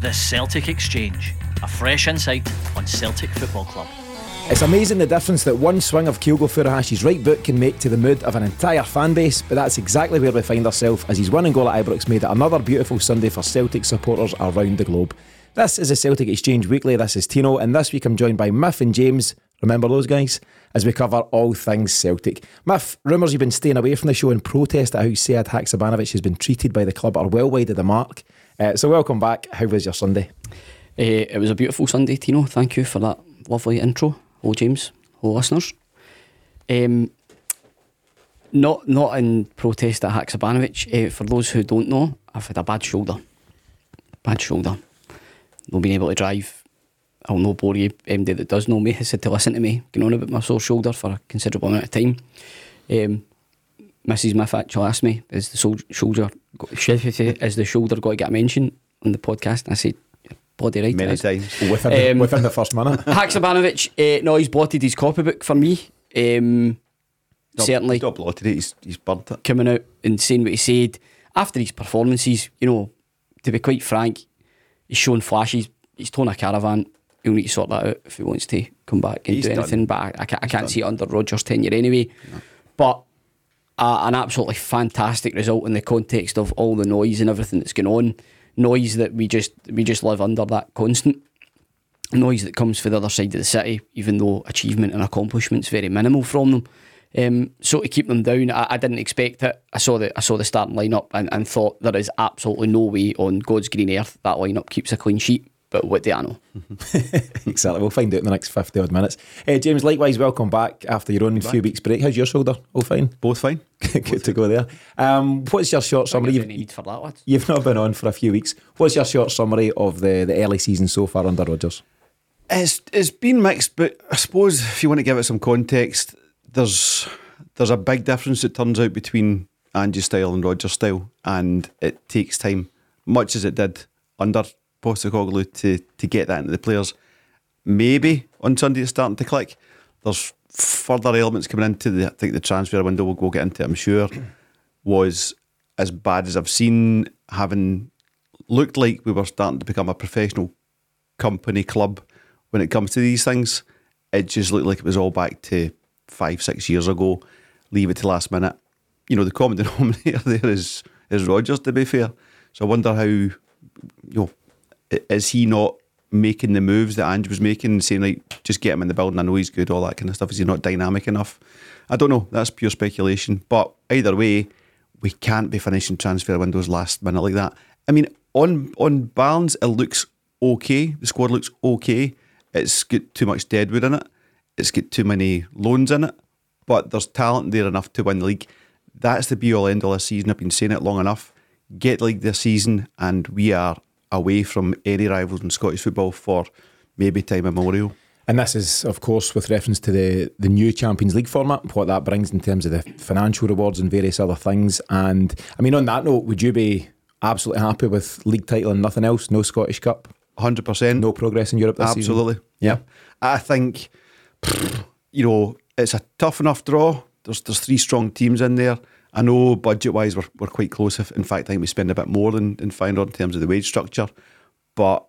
The Celtic Exchange, a fresh insight on Celtic Football Club. It's amazing the difference that one swing of Kyogo Furuhashi's right boot can make to the mood of an entire fan base, but that's exactly where we find ourselves as his winning goal at Ibrox made it another beautiful Sunday for Celtic supporters around the globe. This is the Celtic Exchange Weekly. This is Tino, and this week I'm joined by Miff and James. Remember those guys? As we cover all things Celtic. Miff, rumours you've been staying away from the show in protest at how Sead Haksabanovic has been treated by the club are well wide of the mark. Uh, so, welcome back. How was your Sunday? Uh, it was a beautiful Sunday, Tino. Thank you for that lovely intro. Hello, James. Hello, listeners. Um, not not in protest at Haksabanovic. Uh, for those who don't know, I've had a bad shoulder. Bad shoulder. Not being able to drive. I'll no bore you. MD that does know me has said to listen to me going on about my sore shoulder for a considerable amount of time. Um, Mrs. Miff actually asked me, "Is the sol- shoulder is the shoulder got to get a mention on the podcast?" And I said, "Bloody right." Many it is." times. Within, the, Um, within the first minute. Haksabanovic, uh, no, he's blotted his copybook for me. Um, certainly He's not blotted it, he's, he's burnt it. coming out and saying what he said after his performances. You know, to be quite frank, he's shown flashes. He's torn a caravan. He'll need to sort that out if he wants to come back and He's do done. anything. But I, I can't, I can't done. see it under Rodgers' tenure anyway. But uh, an absolutely fantastic result in the context of all the noise and everything that's going on. Noise that we just we just live under that constant noise that comes from the other side of the city, even though achievement and accomplishment's very minimal from them. Um, so to keep them down, I, I didn't expect it. I saw the I saw the starting lineup and, and thought there is absolutely no way on God's green earth that lineup keeps a clean sheet. But what do I know? exactly. We'll find out in the next 50 odd minutes. Uh, James, likewise, welcome back after your own few weeks break. How's your shoulder? All fine? Both fine. Good to go there. Um, what's your short summary? You've, need for that, lads? you've not been on for a few weeks. What's your short summary of the, the early season so far under Rodgers? It's it's been mixed, but I suppose if you want to give it some context, there's there's a big difference it turns out between Ange's style and Rodgers' style, and it takes time, much as it did under Postecoglou to to get that into the players. Maybe on Sunday it's starting to click. There's further elements coming into the I think the transfer window. We'll go get into. I'm sure was as bad as I've seen. Having looked like we were starting to become a professional company club when it comes to these things. It just looked like it was all back to five, six years ago. Leave it to last minute. You know, the common denominator there is is Rodgers. To be fair, so I wonder how you know is he not making the moves that Ange was making saying like just get him in the building. I know he's good, all that kind of stuff. Is he not dynamic enough? I don't know. That's pure speculation. But either way, we can't be finishing transfer windows last minute like that. I mean, on on balance, it looks okay. The squad looks okay. It's got too much deadwood in it. It's got too many loans in it. But there's talent there enough to win the league. That's the be all end all this season. I've been saying it long enough. Get the league this season, and we are away from any rivals in Scottish football for maybe time immemorial. And this is, of course, with reference to the, the new Champions League format, and what that brings in terms of the financial rewards and various other things. And I mean, on that note, would you be absolutely happy with league title and nothing else? No Scottish Cup, Hundred percent. no progress in Europe this season? Absolutely. Yeah. I think, you know, it's a tough enough draw. There's there's three strong teams in there. I know budget wise we're, we're quite close. In fact I think we spend a bit more than than Feyenoord in terms of the wage structure, but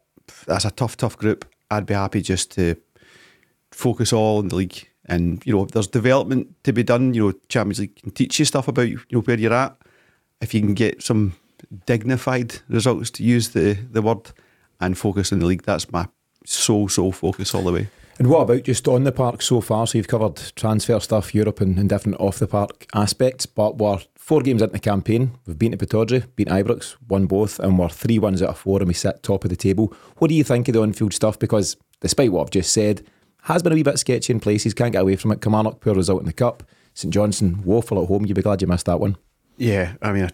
that's a tough tough group. I'd be happy just to focus all on the league. And you know, there's development to be done. You know, Champions League can teach you stuff about you know where you're at. If you can get some dignified results, to use the the word, and focus on the league, that's my sole sole focus all the way. And what about just on the park so far? So you've covered transfer stuff, Europe, and, and different off the park aspects. But we're four games into the campaign. We've beaten Pittodrie, beaten Ibrox, won both, and we're three wins out of four, and we sit top of the table. What do you think of the on-field stuff? Because despite what I've just said, has been a wee bit sketchy in places. Can't get away from it. Kilmarnock, poor result in the cup. St Johnstone, woeful at home. You'd be glad you missed that one. Yeah, I mean, I,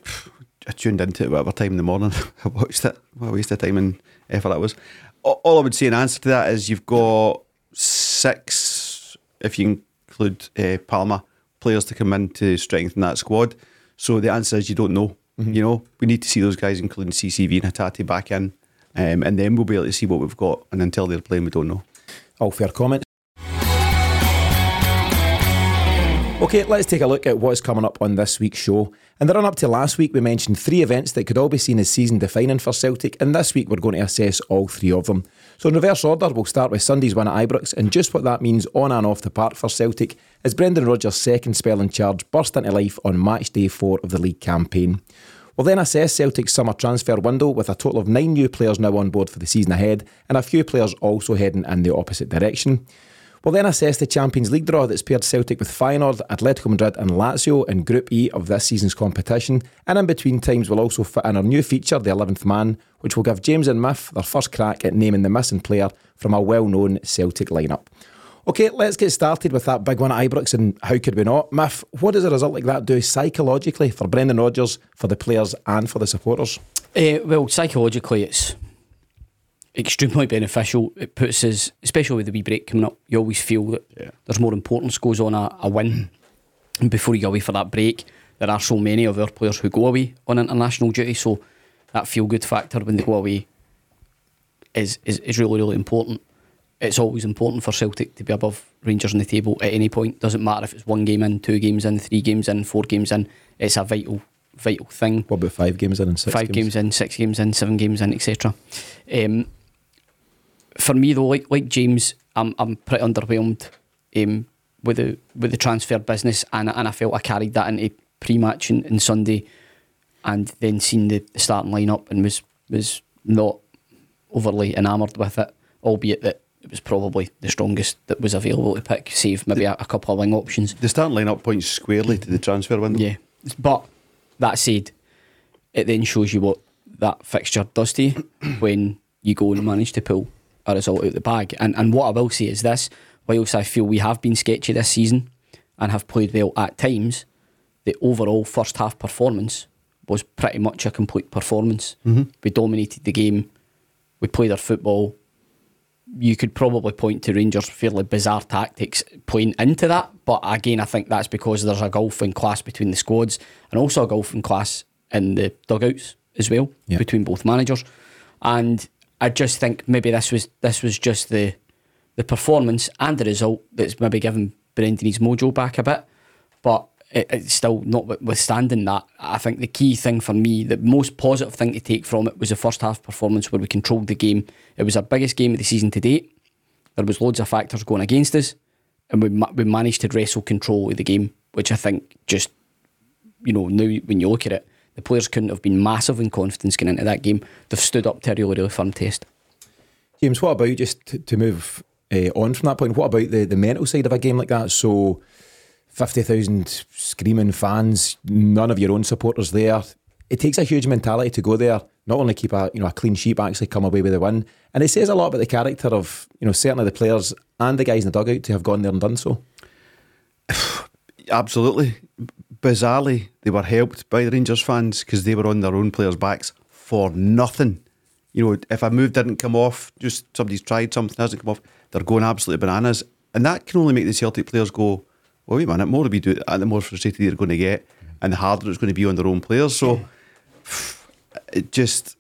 I tuned into it whatever time in the morning. I watched it. What a waste of time and effort that was. All I would say in answer to that is you've got six, if you include uh, Palma, players to come in to strengthen that squad. So the answer is you don't know. You know, we need to see those guys, including CCV and Hatate, back in, um, and then we'll be able to see what we've got. And until they're playing, we don't know. All fair comments. Okay, let's take a look at what's coming up on this week's show. In the run up to last week, we mentioned three events that could all be seen as season defining for Celtic, and this week we're going to assess all three of them. So, in reverse order, we'll start with Sunday's win at Ibrox and just what that means on and off the park for Celtic as Brendan Rodgers' second spell in charge burst into life on match day four of the league campaign. We'll then assess Celtic's summer transfer window with a total of nine new players now on board for the season ahead and a few players also heading in the opposite direction. We'll then assess the Champions League draw that's paired Celtic with Feyenoord, Atletico Madrid, and Lazio in Group E of this season's competition. And in between times, we'll also fit in our new feature, The 11th Man, which will give James and Miff their first crack at naming the missing player from a well known Celtic lineup. Okay, let's get started with that big one at Ibrox, and how could we not? Miff, what does a result like that do psychologically for Brendan Rodgers, for the players, and for the supporters? Uh, well, psychologically, it's extremely beneficial. It puts us, especially with the wee break coming up, you always feel that Yeah. there's more importance goes on a, a win. And before you go away for that break, there are so many of our players who go away on international duty. So that feel good factor when they go away is, is, is really, really important. It's always important for Celtic to be above Rangers on the table at any point. Doesn't matter if it's one game in, two games in, three games in, four games in. It's a vital, vital thing What about five games in and six five games? in, six games in, seven games in, etc. Um, for me though, like like James, I'm I'm pretty underwhelmed um, with the with the transfer business, and and I felt I carried that into pre-match and, and Sunday, and then seen the, the starting lineup and was was not overly enamoured with it, albeit that it was probably the strongest that was available to pick, save maybe a, a couple of wing options. The starting lineup points squarely to the transfer window. Yeah, but that said, it then shows you what that fixture does to you when you go and manage to pull a result out the bag. And and what I will say is this: whilst I feel we have been sketchy this season and have played well at times, the overall first half performance was pretty much a complete performance. Mm-hmm. We dominated the game. We played our football. You could probably point to Rangers' fairly bizarre tactics playing into that, but again, I think that's because there's a golfing class between the squads and also a golfing class in the dugouts as well Yeah. between both managers. And I just think maybe this was this was just the the performance and the result that's maybe given Brendan his mojo back a bit. But it, it's still notwithstanding that. I think the key thing for me, the most positive thing to take from it was the first half performance where we controlled the game. It was our biggest game of the season to date. There was loads of factors going against us, and we we managed to wrestle control of the game, which I think just you know now when you look at it, the players couldn't have been massive in confidence going into that game. They've stood up to a really really firm test. James, what about just to, to move uh, on from that point? What about the, the mental side of a game like that? So, 50,000 screaming fans, none of your own supporters there. It takes a huge mentality to go there, not only keep a you know a clean sheet, but actually come away with a win. And it says a lot about the character of you know certainly the players and the guys in the dugout to have gone there and done so. Absolutely. Bizarrely, they were helped by the Rangers fans because they were on their own players' backs for nothing. You know, if a move didn't come off, just somebody's tried something hasn't come off, they're going absolutely bananas, and that can only make the Celtic players go, "Well, wait a minute, more we do, and the more frustrated they're going to get, and the harder it's going to be on their own players." So, it just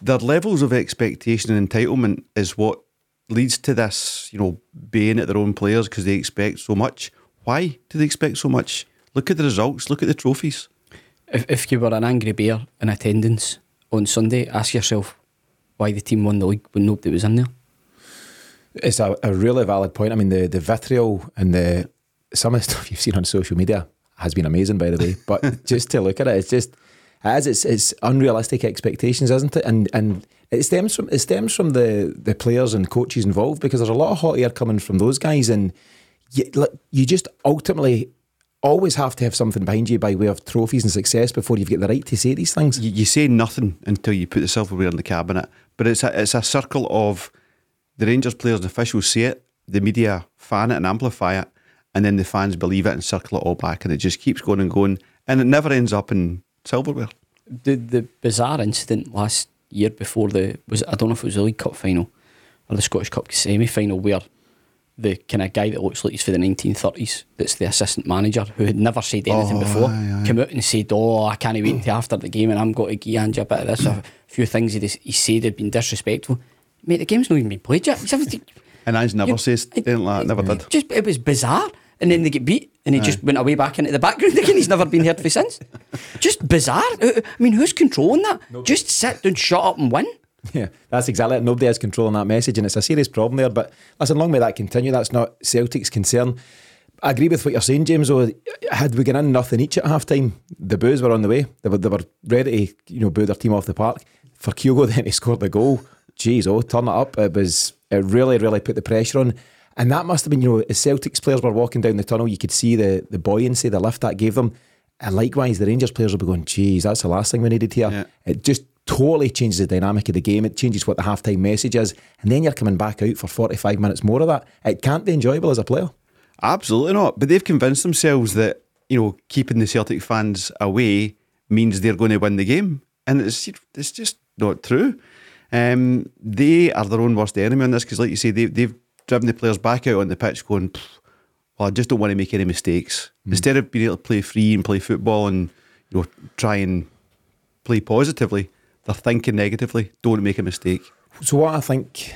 their levels of expectation and entitlement is what leads to this, you know, baying at their own players because they expect so much. Why do they expect so much? Look at the results, look at the trophies. If, if you were an angry bear in attendance on Sunday, ask yourself why the team won the league when nobody was in there. It's a, a really valid point. I mean, the, the vitriol and the some of the stuff you've seen on social media has been amazing, by the way. But just to look at it, it's just as it's it's unrealistic expectations, isn't it? And and it stems from it stems from the the players and coaches involved because there's a lot of hot air coming from those guys, and you, like, you just ultimately always have to have something behind you by way of trophies and success before you've got the right to say these things. You, you say nothing until you put the silverware in the cabinet, but it's a, it's a circle of the Rangers players and officials say it, the media fan it and amplify it, and then the fans believe it and circle it all back, and it just keeps going and going, and it never ends up in silverware. The the bizarre incident last year before the was I don't know if it was the League Cup final or the Scottish Cup semi final where the kind of guy that looks like he's for the 1930s that's the assistant manager who had never said anything Oh, before aye, aye. came out and said oh I can't wait till after the game and I'm going to give Ange a bit of this a few things he, he said had been disrespectful mate the game's not even been played yet He's having And Ange never You- says anything like that, never did. just it was bizarre and then they get beat and he just went away back into the background again. He's never been heard for since. Just bizarre. Uh, I mean, who's controlling that? Just sit down, shut up, and win. Yeah, that's exactly it. Nobody has control on that message, and it's a serious problem there. But listen, long may that continue. That's not Celtic's concern. I agree with what you're saying, James. Though, had we gone in nothing each at half time, the boos were on the way. They were, they were ready to you know boo their team off the park. For Kyogo then to score the goal, geez, oh, turn it up. It was it really, really put the pressure on. And that must have been, you know, as Celtics players were walking down the tunnel, you could see the the buoyancy, the lift that gave them. And likewise, the Rangers players will be going, geez, that's the last thing we needed here. Yeah. It just totally changes the dynamic of the game. It changes what the halftime message is. And then you're coming back out for 45 minutes more of that. It can't be enjoyable as a player. Absolutely not. But they've convinced themselves that you know keeping the Celtic fans away means they're going to win the game, and it's it's just not true. Um, they are their own worst enemy on this because, like you say, they, they've driven the players back out on the pitch, going, "Well, I just don't want to make any mistakes." Instead of being able to play free and play football and you know try and play positively, they're thinking negatively. Don't make a mistake. So, what I think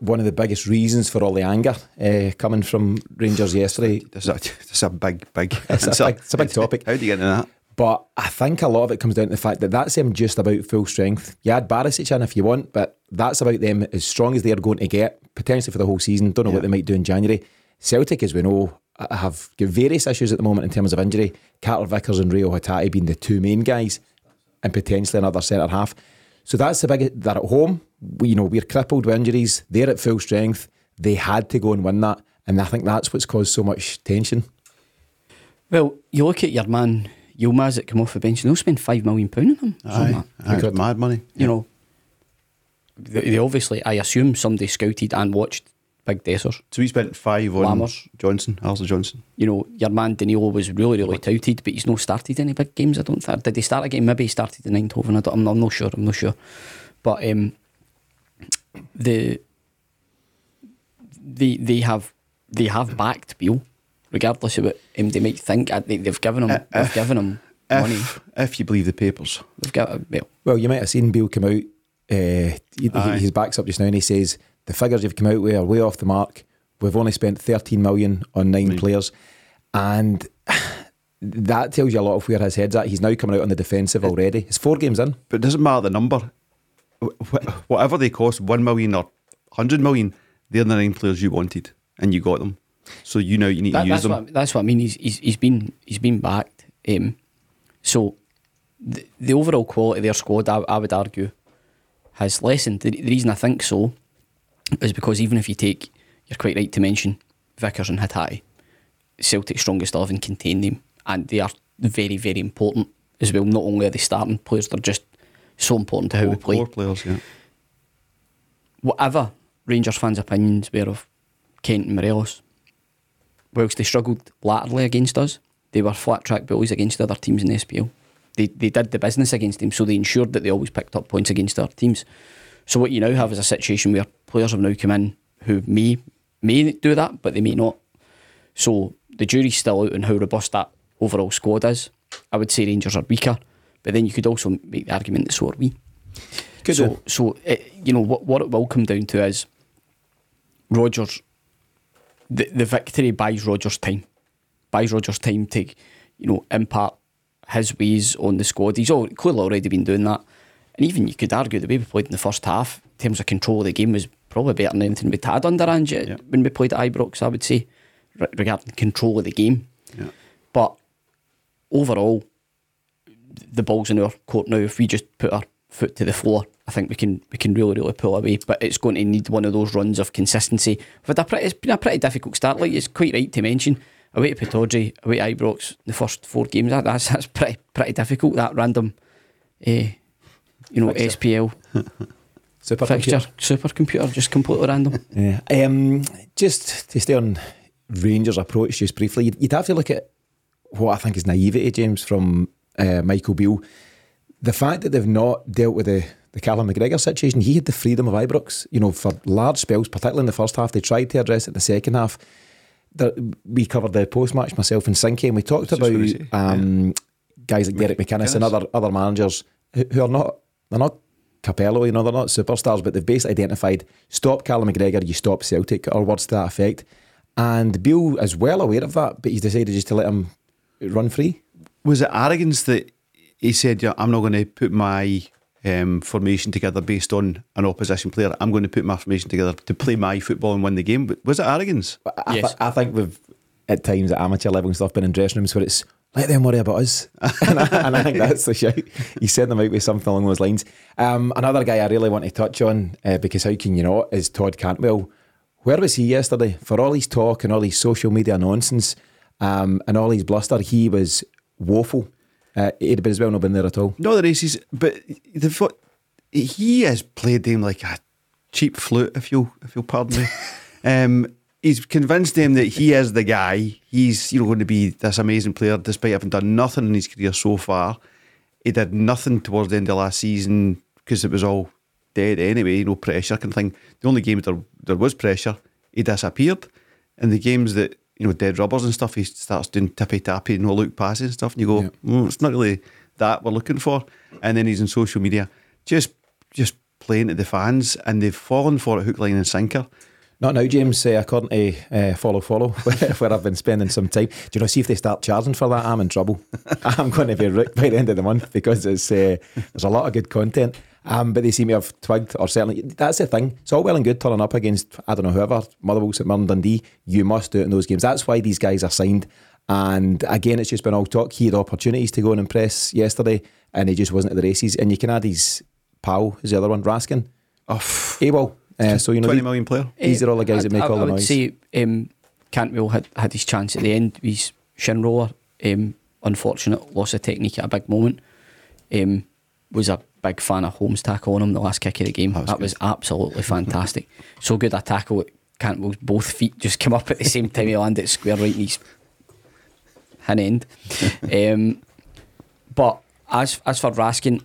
one of the biggest reasons for all the anger uh, coming from Rangers yesterday is a, is a big, big. It's a big- it's a big topic. How do you get into that? But I think a lot of it comes down to the fact that that's them just about full strength. You add Barisic in if you want, but that's about them as strong as they're going to get, potentially for the whole season. Don't know what they might do in January. Celtic, as we know, have various issues at the moment in terms of injury. Carter Vickers and Reo Hatate being the two main guys, and potentially another centre half. So that's the big. They're at home. We, you know, we're crippled with injuries. They're at full strength. They had to go and win that, and I think that's what's caused so much tension. Well, you look at your man Yilmaz that come off the bench, and they'll spend five million pound on him. something like that. Aye, it's mad money. You know, they, they obviously, I assume, somebody scouted and watched Big Dessers. So we spent five on Lammers. Johnston, Alistair Johnston. You know, your man Danilo was really, really touted, but he's not started any big games. I don't think. Did he start a game? Maybe he started in Eindhoven. I don't, I'm, not, I'm not sure. I'm not sure. But um, the they they have they have backed Beale, regardless of what they might think. I think they've given him Uh, they've given him money. If, if you believe the papers. They've got well, Well, you might have seen Beale come out. Uh, he, Aye. his back's up just now, and he says the figures you've come out with are way off the mark. We've only spent 13 million on nine players, and that tells you a lot of where his head's at. He's now coming out on the defensive already. It's four games in. But it doesn't matter the number. Whatever they cost, one million or hundred million, they're the nine players you wanted, and you got them. So you know you need That- to use that's them. what that's what I mean. He's he's, he's been he's been backed. Um, so the, the overall quality of their squad, I, I would argue, has lessened. The, the reason I think so is because even if you take, you're quite right to mention Vickers and Hatate, Celtic's strongest eleven contain them, and they are very very important as well. Not only are they starting players, they're just so important to how we play four players, yeah. whatever Rangers fans' opinions were of Kent and Morelos, whilst they struggled laterally against us, they were flat track bullies against other teams in the SPL. They, they did the business against them, so they ensured that they always picked up points against other teams. So what you now have is a situation where players have now come in who may may do that, but they may not. So the jury's still out on how robust that overall squad is. I would say Rangers are weaker, but then you could also make the argument that so are we. Could so, do. so it, you know what what it will come down to is Rodgers. The the victory buys Rodgers time, buys Rodgers time to, you know, impart his ways on the squad. He's all, clearly already been doing that, and even you could argue the way we played in the first half, in terms of control of the game, was probably better than anything we'd had under Ange Yeah. when we played at Ibrox. I would say, re- regarding control of the game, Yeah. but overall, the ball's in our court now. If we just put our foot to the floor, I think we can we can really really pull away. But it's going to need one of those runs of consistency. Pretty, it's been a pretty difficult start. Like it's quite right to mention. Away to Pittodrie, away to Ibrox, the first four games. That, that's that's pretty pretty difficult. That random, eh, you know. SPL Super fixture, supercomputer, just completely random. Yeah. Um, just to stay on Rangers' approach just briefly, you'd, you'd have to look at what I think is naivety, James, from uh, Michael Beale. The fact that they've not dealt with the, the Callum McGregor situation, he had the freedom of Ibrox, you know, for large spells, particularly in the first half. They tried to address it in the second half. There, we covered the post match, myself and Sinky, and we talked about gonna say, um, guys like Derek McInnes and other other managers who, who are not they're not Capello, you know, they're not superstars, but they've basically identified stop Callum McGregor, you stop Celtic, or words to that effect. And Bill is well aware of that, but he's decided just to let him run free. Was it arrogance that he said, yeah, I'm not going to put my um, formation together based on an opposition player. I'm going to put my formation together to play my football and win the game. But was it arrogance? I, Yes. th- I think we've at times at amateur level and stuff been in dressing rooms where it's let them worry about us, and, I, and I think that's the shout. He said them out with something along those lines. Um, another guy I really want to touch on uh, because how can you not is Todd Cantwell. Where was he yesterday? For all his talk and all his social media nonsense um, and all his bluster, he was woeful. Uh, he'd been as well not been there at all. Not the races, but the fo- he has played them like a cheap flute, if you'll if you'll pardon me. um, he's convinced them that he is the guy. He's you know going to be this amazing player, despite having done nothing in his career so far. He did nothing towards the end of last season because it was all dead anyway, no pressure kind of thing. The only game there there was pressure, he disappeared. And the games that you know dead rubbers and stuff, he starts doing tippy tappy, no look passes and stuff, and you go, Yeah. "Mm, it's not really that we're looking for. And then he's in social media, just just playing to the fans, and they've fallen for it hook, line, and sinker. Not now, James. Uh, according to uh, Follow Follow, where I've been spending some time. Do you know? See if they start charging for that, I'm in trouble. I'm going to be rooked by the end of the month because it's uh, there's a lot of good content. Um, but they seem to have twigged, or certainly that's the thing. It's all well and good turning up against I don't know whoever Motherwell, St Mirren, Dundee. You must do it in those games. That's why these guys are signed. And again, it's just been all talk. He had opportunities to go and impress yesterday, and he just wasn't at the races. And you can add his pal, who's the other one, Raskin, Oh, AWOL. Uh, so you know, twenty the- million player. these are all the guys that make I, all the I would noise. say um, Cantwell had, had his chance at the end. His shin roller, um, unfortunate loss of technique at a big moment. Um, was a big fan of Holm's tackle on him the last kick of the game. That That was was, absolutely fantastic. so good a tackle. Cantwell's both feet just come up at the same time. He landed square right in his hin end. um, but as as for Raskin,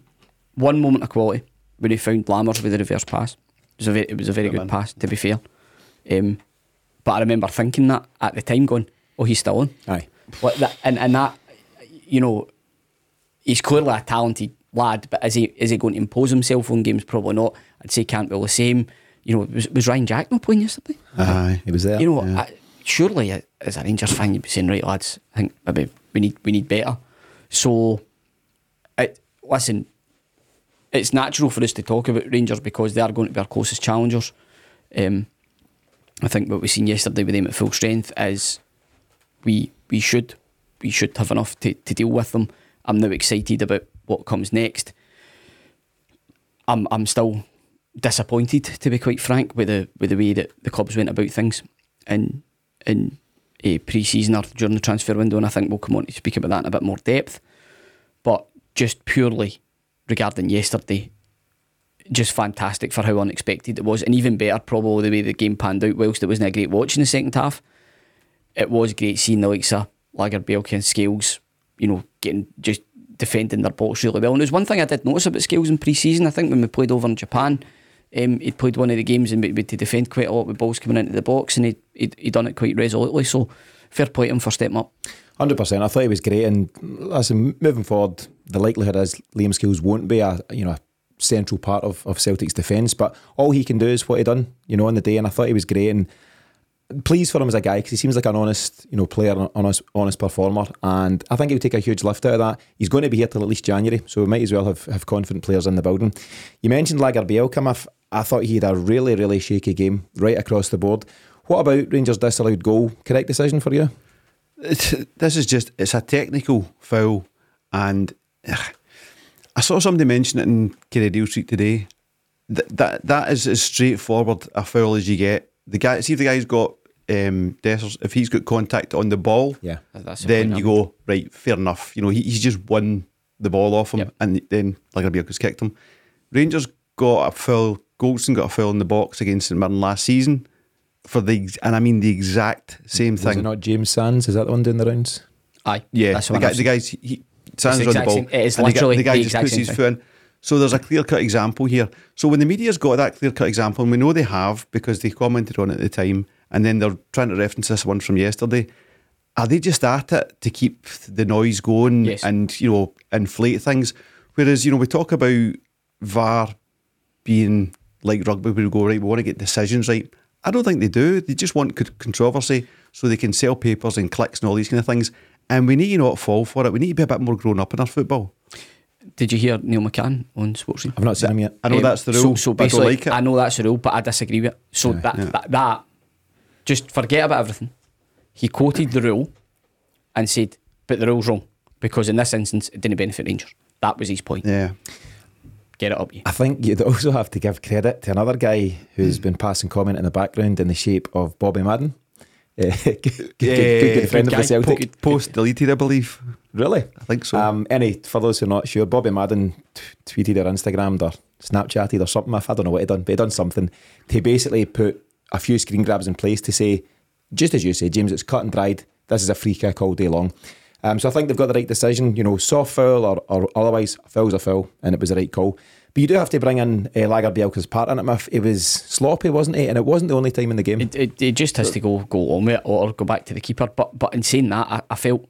one moment of quality when he found Lammers with the reverse pass. It was a very, it was a very Good good pass, to be fair. Um, but I remember thinking that at the time, going, "Oh, he's still on." Aye. That, and and that, you know, he's clearly a talented lad, but is he is he going to impose himself on games? Probably not. I'd say can't Cantwell the same. You know, was, was Ryan Jack not playing yesterday? Aye. He was there. you know, yeah. I, surely uh, as a Rangers fan, you'd be saying, right, lads, I think maybe we need we need better. So, it, listen, it's natural for us to talk about Rangers because they are going to be our closest challengers. Um, I think what we've seen yesterday with them at full strength is we we should we should have enough to, to deal with them. I'm now excited about what comes next. I'm I'm still disappointed to be quite frank with the with the way that the clubs went about things in in a pre-season or during the transfer window, and I think we'll come on to speak about that in a bit more depth. But just purely regarding yesterday, just fantastic for how unexpected it was, and even better probably the way the game panned out. Whilst it wasn't a great watch in the second half, it was great seeing the likes of Lagerbielke and Scales, you know, getting just defending their box really well. And there's one thing I did notice about Scales in pre-season. I think when we played over in Japan, um, he'd played one of the games and had to defend quite a lot with balls coming into the box, and he'd, he'd done it quite resolutely. So fair play to him for stepping up. Hundred percent. I thought he was great, and listen, moving forward, the likelihood is Liam Scales won't be a you know a central part of, of Celtic's defence, but all he can do is what he done, you know, on the day, and I thought he was great, and pleased for him as a guy because he seems like an honest, you know, player, an honest, honest performer, and I think he'll take a huge lift out of that. He's going to be here till at least January, so we might as well have, have confident players in the building. You mentioned Lagerbielke, I, I thought he had a really, really shaky game right across the board. What about Rangers' disallowed goal? Correct decision for you? This is just it's a technical foul, and I saw somebody mention it in Kerrydale Street today. That that that is as straightforward a foul as you get. The guy, see if the guy's got um, Dessers, if he's got contact on the ball, Yeah. That's then you go right. Fair enough. You know he, he's just won the ball off him, Yep. and then Lagerbielke's kicked him. Rangers got a foul. Goldson got a foul in the box against St Mirren last season for the and I mean the exact same Was thing. it not James Sands? Is that the one doing the rounds? Aye, Yeah, that's the, what guy, I've the guy's he, Sands on the ball. same- it is and the guy- literally the guy, the just puts his thing. foot in. So there's a clear cut example here. So when the media's got that clear cut example, and we know they have because they commented on it at the time, and then they're trying to reference this one from yesterday. Are they just at it to keep the noise going Yes. and you know inflate things? Whereas you know we talk about VAR being like rugby, we go right. We want to get decisions right. I don't think they do. They just want controversy so they can sell papers and clicks and all these kind of things. And we need to not fall for it. We need to be a bit more grown up in our football. Did you hear Neil McCann on Sportscene? I've not seen him yet. I know Um, that's the rule. So, but I don't basically, like it. I know that's the rule, but I disagree with it. So that, Yeah. that that just forget about everything. He quoted the rule and said, "But the rule's wrong because in this instance it didn't benefit Rangers." That was his point. yeah. Get it up, you. I think you'd also have to give credit to another guy who's been passing comment in the background in the shape of Bobby Madden. Good, good, good, good friend of the. Celtic. Post deleted, I believe. Really? I think so. Um, any for those who are not sure, Bobby Madden t- tweeted or Instagrammed or Snapchatted or something. I don't know what he done, but he done something to basically put a few screen grabs in place to say, just as you say, James, it's cut and dried. This is a free kick all day long. Um, so I think they've got the right decision. You know, soft foul or, or otherwise, foul's a foul, and it was the right call. But you do have to bring in uh, Lagerbielke's part in it, Miff. It was sloppy, wasn't it? And it wasn't the only time in the game. It, it, it just has to go go on with it or go back to the keeper. But but in saying that, I, I felt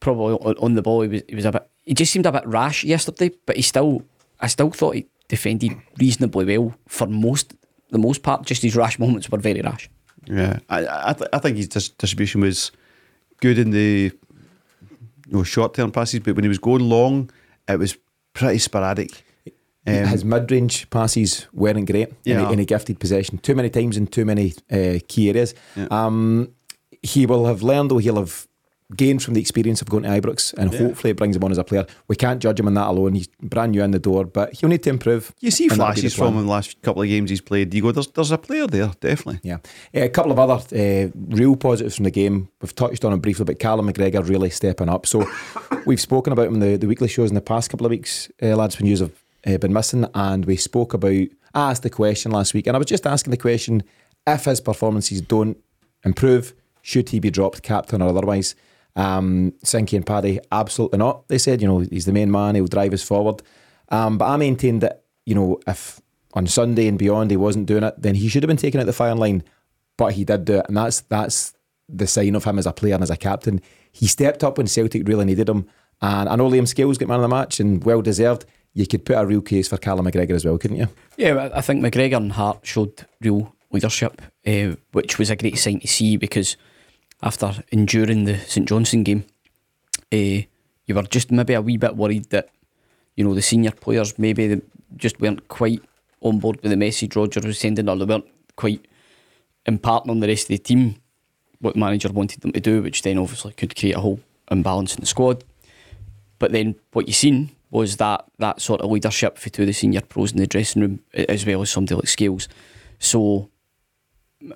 probably on, on the ball he was he was a bit. He just seemed a bit rash yesterday, but he still I still thought he defended reasonably well for most the most part. Just his rash moments were very rash. Yeah, I I, th- I think his dis- distribution was good in the you know short term passes, but when he was going long, it was pretty sporadic. Um, His mid range passes weren't great Yeah. in, a, in a gifted possession. Too many times in too many uh, key areas. Yeah. Um, he will have learned, though, he'll have gained from the experience of going to Ibrox, and Yeah. hopefully it brings him on as a player. We can't judge him on that alone. He's brand new in the door, but he'll need to improve. you see and that'll be the flashes from him in the last couple of games he's played. You go, there's there's a player there, definitely. Yeah. Uh, a couple of other uh, real positives from the game. We've touched on it briefly, but Callum McGregor really stepping up. So we've spoken about him in the, the weekly shows in the past couple of weeks, uh, lads, when you have uh, been missing. And we spoke about, I asked the question last week, and I was just asking the question if his performances don't improve, should he be dropped, captain or otherwise? Um, Sinky and Paddy, absolutely not. They said, you know, he's the main man, he'll drive us forward. Um, but I maintained that, you know, if on Sunday and beyond he wasn't doing it, then he should have been taken out the firing line. But he did do it, and that's that's the sign of him as a player and as a captain. He stepped up when Celtic really needed him. And I know Liam Scales got man of the match and well deserved. You could put a real case for Callum McGregor as well, couldn't you? Yeah, I think McGregor and Hart showed real leadership, uh, which was a great sign to see because after enduring the St Johnstone game, uh, you were just maybe a wee bit worried that you know the senior players maybe just weren't quite on board with the message Roger was sending, or they weren't quite imparting on the rest of the team what the manager wanted them to do, which then obviously could create a whole imbalance in the squad. But then what you seen was that that sort of leadership for two of the senior pros in the dressing room, as well as somebody like Scales. So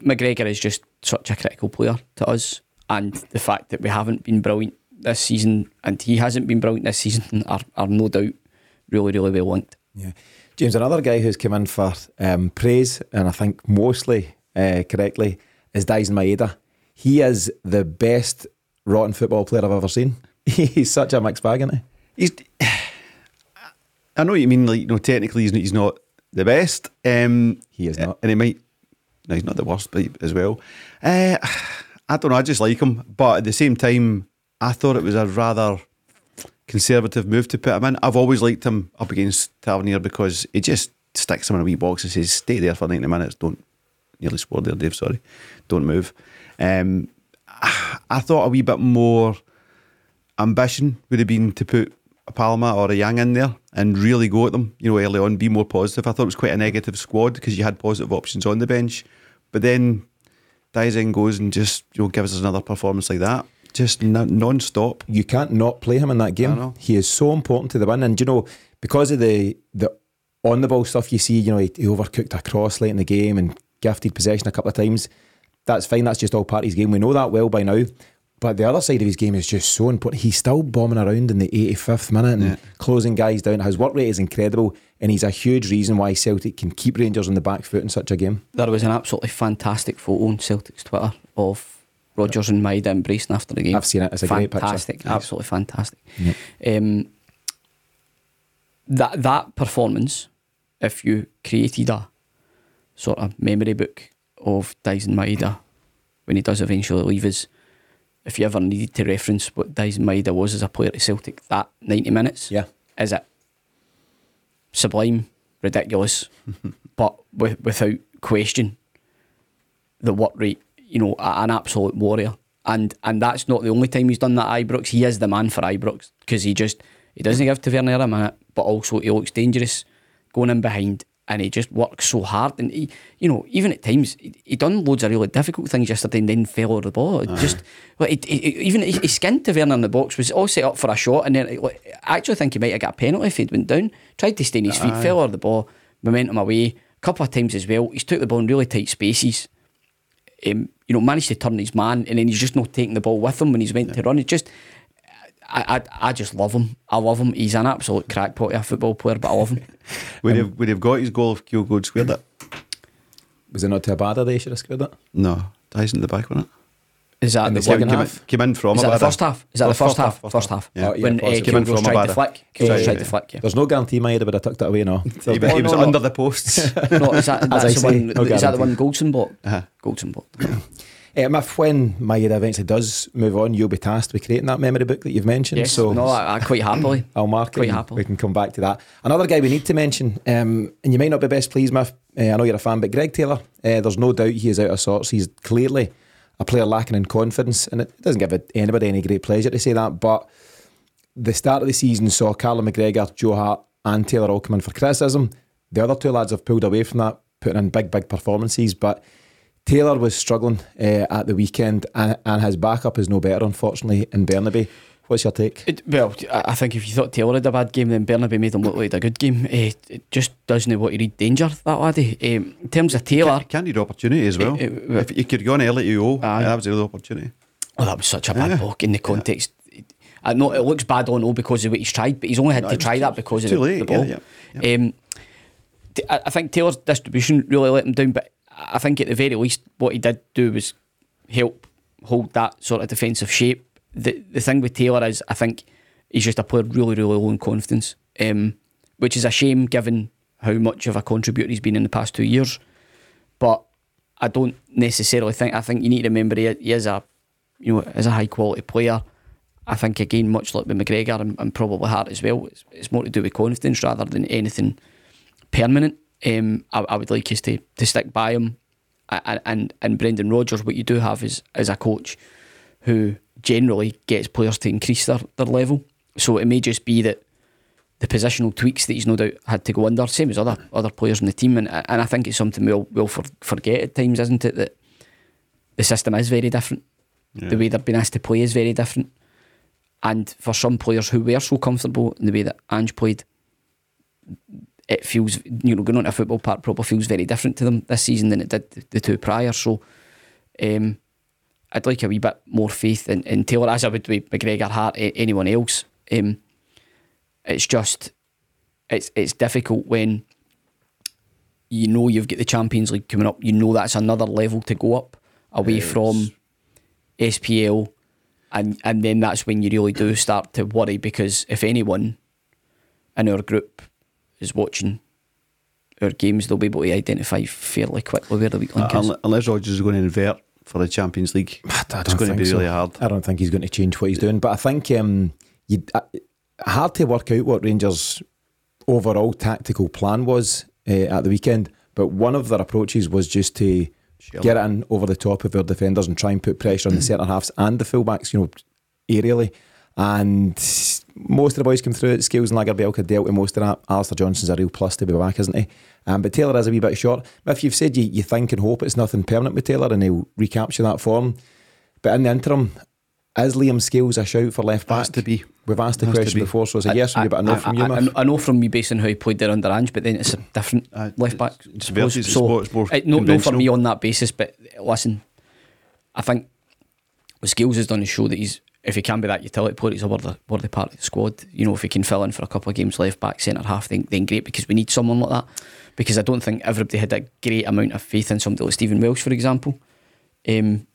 McGregor is just such a critical player to us, and the fact that we haven't been brilliant this season, and he hasn't been brilliant this season, are, are no doubt really, really well linked. Yeah. James, another guy who's come in for um, praise, and I think mostly uh, correctly, is Daizen Maeda. He is the best rotten football player I've ever seen. He's such a mixed bag, isn't he? He's. I know what you mean. Like you know, technically he's, he's not the best. Um, He is not. and he might. He's not the worst, but as well. Uh, I don't know. I just like him, but at the same time, I thought it was a rather conservative move to put him in. I've always liked him up against Tavernier because he just sticks him in a wee box and says, "Stay there for ninety minutes. Don't nearly swore there, Dave. Sorry, don't move." Um, I thought a wee bit more ambition would have been to put a Palma or a Young in there and really go at them, you know, early on, be more positive. I thought it was quite a negative squad because you had positive options on the bench. But then Daizen goes and just, you know, gives us another performance like that. Just non- non-stop. you can't not play him in that game. He is so important to the win, and you know because of the the on the ball stuff you see, you know he, he overcooked a cross late in the game and gifted possession a couple of times. That's fine. That's just all part of his game. We know that well by now. But the other side of his game is just so important. He's still bombing around in the 85th minute and Yeah. closing guys down. His work rate is incredible, and he's a huge reason why Celtic can keep Rangers on the back foot in such a game. There was an absolutely fantastic photo on Celtic's Twitter of Rodgers and Maeda embracing after the game. I've seen it. It's a great picture. fantastic, absolutely fantastic. Yep. Um, that that performance, if you created a sort of memory book of Daizen Maeda when he does eventually leave us, if you ever needed to reference what Daizen Maeda was as a player at Celtic, that ninety minutes, Yeah. is it sublime, ridiculous, but with, without question, the work rate. You know, an absolute warrior. And and that's not the only time he's done that. at Ibrox, he is the man for Ibrox because he just he doesn't give Tavernier a minute, but also he looks dangerous going in behind, and he just works so hard. And he, you know, even at times he, he done loads of really difficult things yesterday, and then fell over the ball. It Just like even he, he skinned Tavernier in the box was all set up for a shot, and then like, I actually think he might have got a penalty if he'd went down. Tried to stay on his feet, fell over the ball, momentum away. A couple of times as well, he's took the ball in really tight spaces um, you know, managed to turn his man, and then he's just not taking the ball with him when he's meant to run. It just, I, I, I just love him. I love him. He's an absolute crackpot of a football player, but I love him. Would have would have got his goal if Kyogo had squared it? Was it not to Abada they should have scored it? No, Daizen in the back on it. Is that In the, the one? second came, half? Came in from Is that the first half? Is that the first half? First half. Yeah. Oh, yeah, When uh. Came in Kyogo's from tried to Abada. flick. Kyogo's Right, tried to flick. Yeah. There's no guarantee my head would have tucked it away, no. He, was- he was no, no. under the posts. no, is that, that's the say, one? no is that the one guarantee. Goldson bought? Uh-huh. Goldson bought. Um, if when Maeda eventually does move on, you'll be tasked with creating that memory book that you've mentioned. Yes. So no, I, I quite happily. I'll mark it. Quite and happily. We can come back to that. Another guy we need to mention, um, and you might not be best pleased with. Uh, I know you're a fan, but Greg Taylor. Uh, there's no doubt he is out of sorts. He's clearly a player lacking in confidence, and it doesn't give anybody any great pleasure to say that. But the start of the season saw Callum McGregor, Joe Hart, and Taylor all come in for criticism. The other two lads have pulled away from that, putting in big, big performances. But Taylor was struggling uh, at the weekend, and, and his backup is no better, unfortunately, in Bernabei. What's your take? It, well, I I think if you thought Taylor had a bad game, then Bernabei made him look like a good game. Eh, it just doesn't want to read danger, that laddie. Um, in terms of Taylor, Can, can need opportunity as well. Eh, eh, if you could go on early to O, Aye. that was the other opportunity. oh, that was such a bad Yeah. block in the context. I know it looks bad on all because of what he's tried, but he's only had No, to try too- that because of too the, late, the ball. yeah, yeah, Um, t- I I think Taylor's distribution really let him down, but I think at the very least, what he did do was help hold that sort of defensive shape. The the thing with Taylor is, I think he's just a player really, really low in confidence, um, which is a shame given how much of a contributor he's been in the past two years. But I don't necessarily think. I think you need to remember he, he is a, you know, is a high quality player. I think again, much like with McGregor and, and probably Hart as well, it's, it's more to do with confidence rather than anything permanent. Um, I, I would like us to, to stick by him. And, and and Brendan Rodgers, what you do have is is a coach who generally gets players to increase their, their level. So it may just be that the positional tweaks that he's no doubt had to go under, same as other other players in the team. And and I think it's something we'll we'll for, forget at times, isn't it? That the system is very different. The way they've been asked to play is very different. And for some players who were so comfortable in the way that Ange played, it feels you know going on to a football park probably feels very different to them this season than it did the- two prior. So, um, I'd like a wee bit more faith in, in Taylor as I would with McGregor, Hart, a- anyone else. Um, it's just it's it's difficult when you know you've got the Champions League coming up. You know that's another level to go up away from SPL, and and then that's when you really do start to worry because if anyone in our group is watching our games, they'll be able to identify fairly quickly where the weak link is. Unle- Unless Rodgers is going to invert for the Champions League, I it's don't going to think be so. really hard. I don't think he's going to change what he's doing, but I think um, you uh, hard to work out what Rangers' overall tactical plan was uh, at the weekend. But one of their approaches was just to Shell get in over the top of their defenders and try and put pressure on the centre halves and the fullbacks, you know, aerially. And most of the boys come through it. Scales and Lagerbielke dealt with most of that. Alistair Johnston's a real plus to be back, isn't he? Um, but Taylor is a wee bit short. But if you've said you, you think and hope it's nothing permanent with Taylor and he'll recapture that form, but in the interim, is Liam Scales a shout for left back? Has to be. We've asked the Has question be. before, so it's a yes from you, but a no from you, I, I, I know from me based on how he played there under Ange, but then it's a different Uh, left back. it's suppose. versus- it's more- it's more uh, no, no, for me on that basis. But listen, I think what Scales has done is show that he's if he can be that utility player, he's a worthy, worthy part of the squad. You know, if he can fill in for a couple of games left back, centre half, then, then great because we need someone like that. Because I don't think everybody had a great amount of faith in somebody like Stephen Welsh, for example. Um,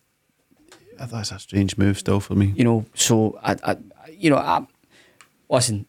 That's a strange move still for me. you know, so I, I you know, I, listen,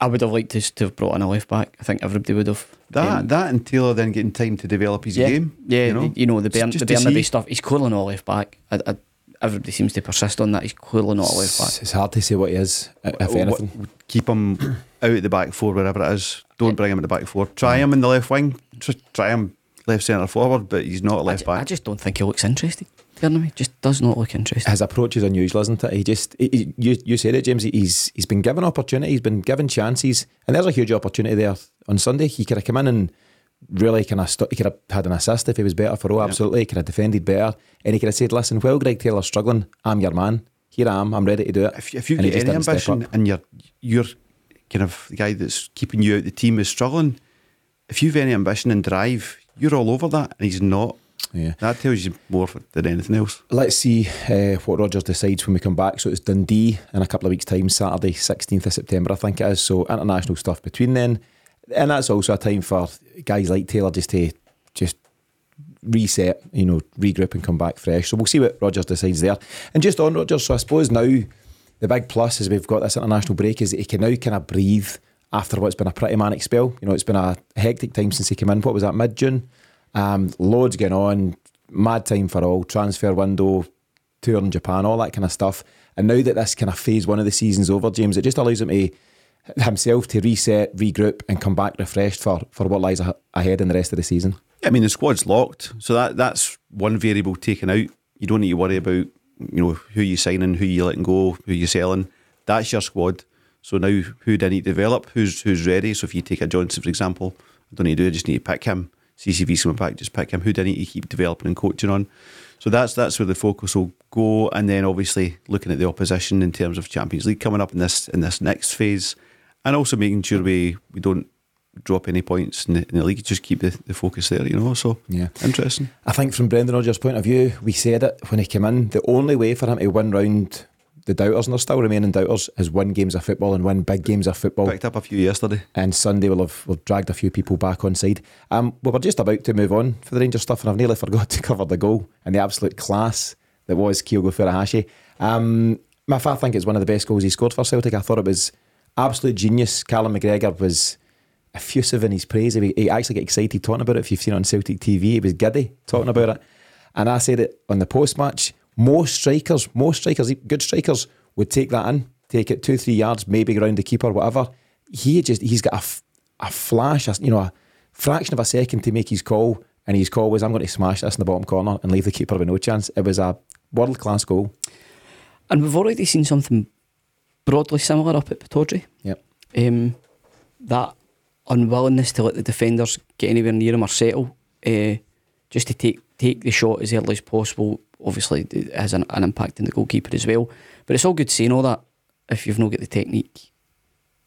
I would have liked us to have brought in a left back. I think everybody would have. That Um, that and Taylor then getting time to develop his yeah, game. yeah, you know, the Bern, just the to Bernabei see. stuff. He's calling all left back. I, I, everybody seems to persist on that. He's clearly not a left back. It's, it's hard to say what he is, if What- anything. keep him out at the back four wherever it is. Don't bring him at the back four. Try him in the left wing. Tr- Try him left centre forward, but he's not a I, left ju- I back. just don't think he looks interested. You know me? Just does not look interested. His approach is unusual, isn't it? He just, he, he- you, you said it, James. He's he's been given opportunity, he's been given chances, and there's a huge opportunity there on Sunday. He could have come in and really kind of, st- he could have had an assist if he was better for all. Absolutely, he could have defended better, and he could have said, "Listen, well, Greg Taylor's struggling. I'm your man. Here I am. I'm ready to do it." If, if you've And got any ambition and you're you're kind of the guy that's keeping you out the team is struggling, if you've any ambition and drive, you're all over that, and he's not. Yeah. That tells you more than anything else. Let's see uh, what Rodgers decides when we come back. So it's Dundee in a couple of weeks' time, Saturday, 16th of September, I think it is. So international stuff between then. And that's also a time for guys like Taylor just to just reset, you know, regroup and come back fresh. So we'll see what Rodgers decides there. And just on Rodgers, so I suppose now the big plus is we've got this international break is that he can now kind of breathe after what's been a pretty manic spell. You know, it's been a hectic time since he came in. What was that, mid June? Um, loads going on, mad time for all, transfer window, tour in Japan, all that kind of stuff. And now that this kind of phase one of the season's over, James, it just allows him to himself to reset, regroup, and come back refreshed for, for what lies ahead in the rest of the season. I mean, the squad's locked, so that that's one variable taken out. You don't need to worry about you know who you signing, who you letting go, who you selling. That's your squad. So now, who do I need to develop? Who's who's ready? So if you take a Johnston, for example, I don't need to do. I just need to pick him. CCV's coming back, just pick him. Who do I need to keep developing and coaching on? So that's that's where the focus will go, and then obviously looking at the opposition in terms of Champions League coming up in this in this next phase, and also making sure we we don't drop any points in the, in the league. Just keep the, the focus there, you know. So Yeah. interesting. I think from Brendan Rodgers' point of view, we said it when he came in. The only way for him to win round the doubters, and there's still remaining doubters, is win games of football and win big games of football. Picked up a few yesterday. And Sunday we'll have, we'll dragged a few people back on side. Um, we were just about to move on for the Rangers stuff, and I've nearly forgot to cover the goal and the absolute class that was Kyogo Furuhashi. Um, I think it's one of the best goals he scored for Celtic. I thought it was absolute genius. Callum McGregor was effusive in his praise. He, he actually got excited talking about it. If you've seen it on Celtic TV, he was giddy talking about it. And I said it on the post match. Most strikers, most strikers, good strikers would take that in, take it two, three yards, maybe around the keeper, whatever. He just he's got a, a flash, a, you know, a fraction of a second to make his call, and his call was, "I'm going to smash this in the bottom corner and leave the keeper with no chance." It was a world class goal. And we've already seen something broadly similar up at Pittodrie. Yep. Um, that unwillingness to let the defenders get anywhere near him or settle, uh, just to take take the shot as early as possible. Obviously, it has an, an impact on the goalkeeper as well. But it's all good saying all that if you've not got the technique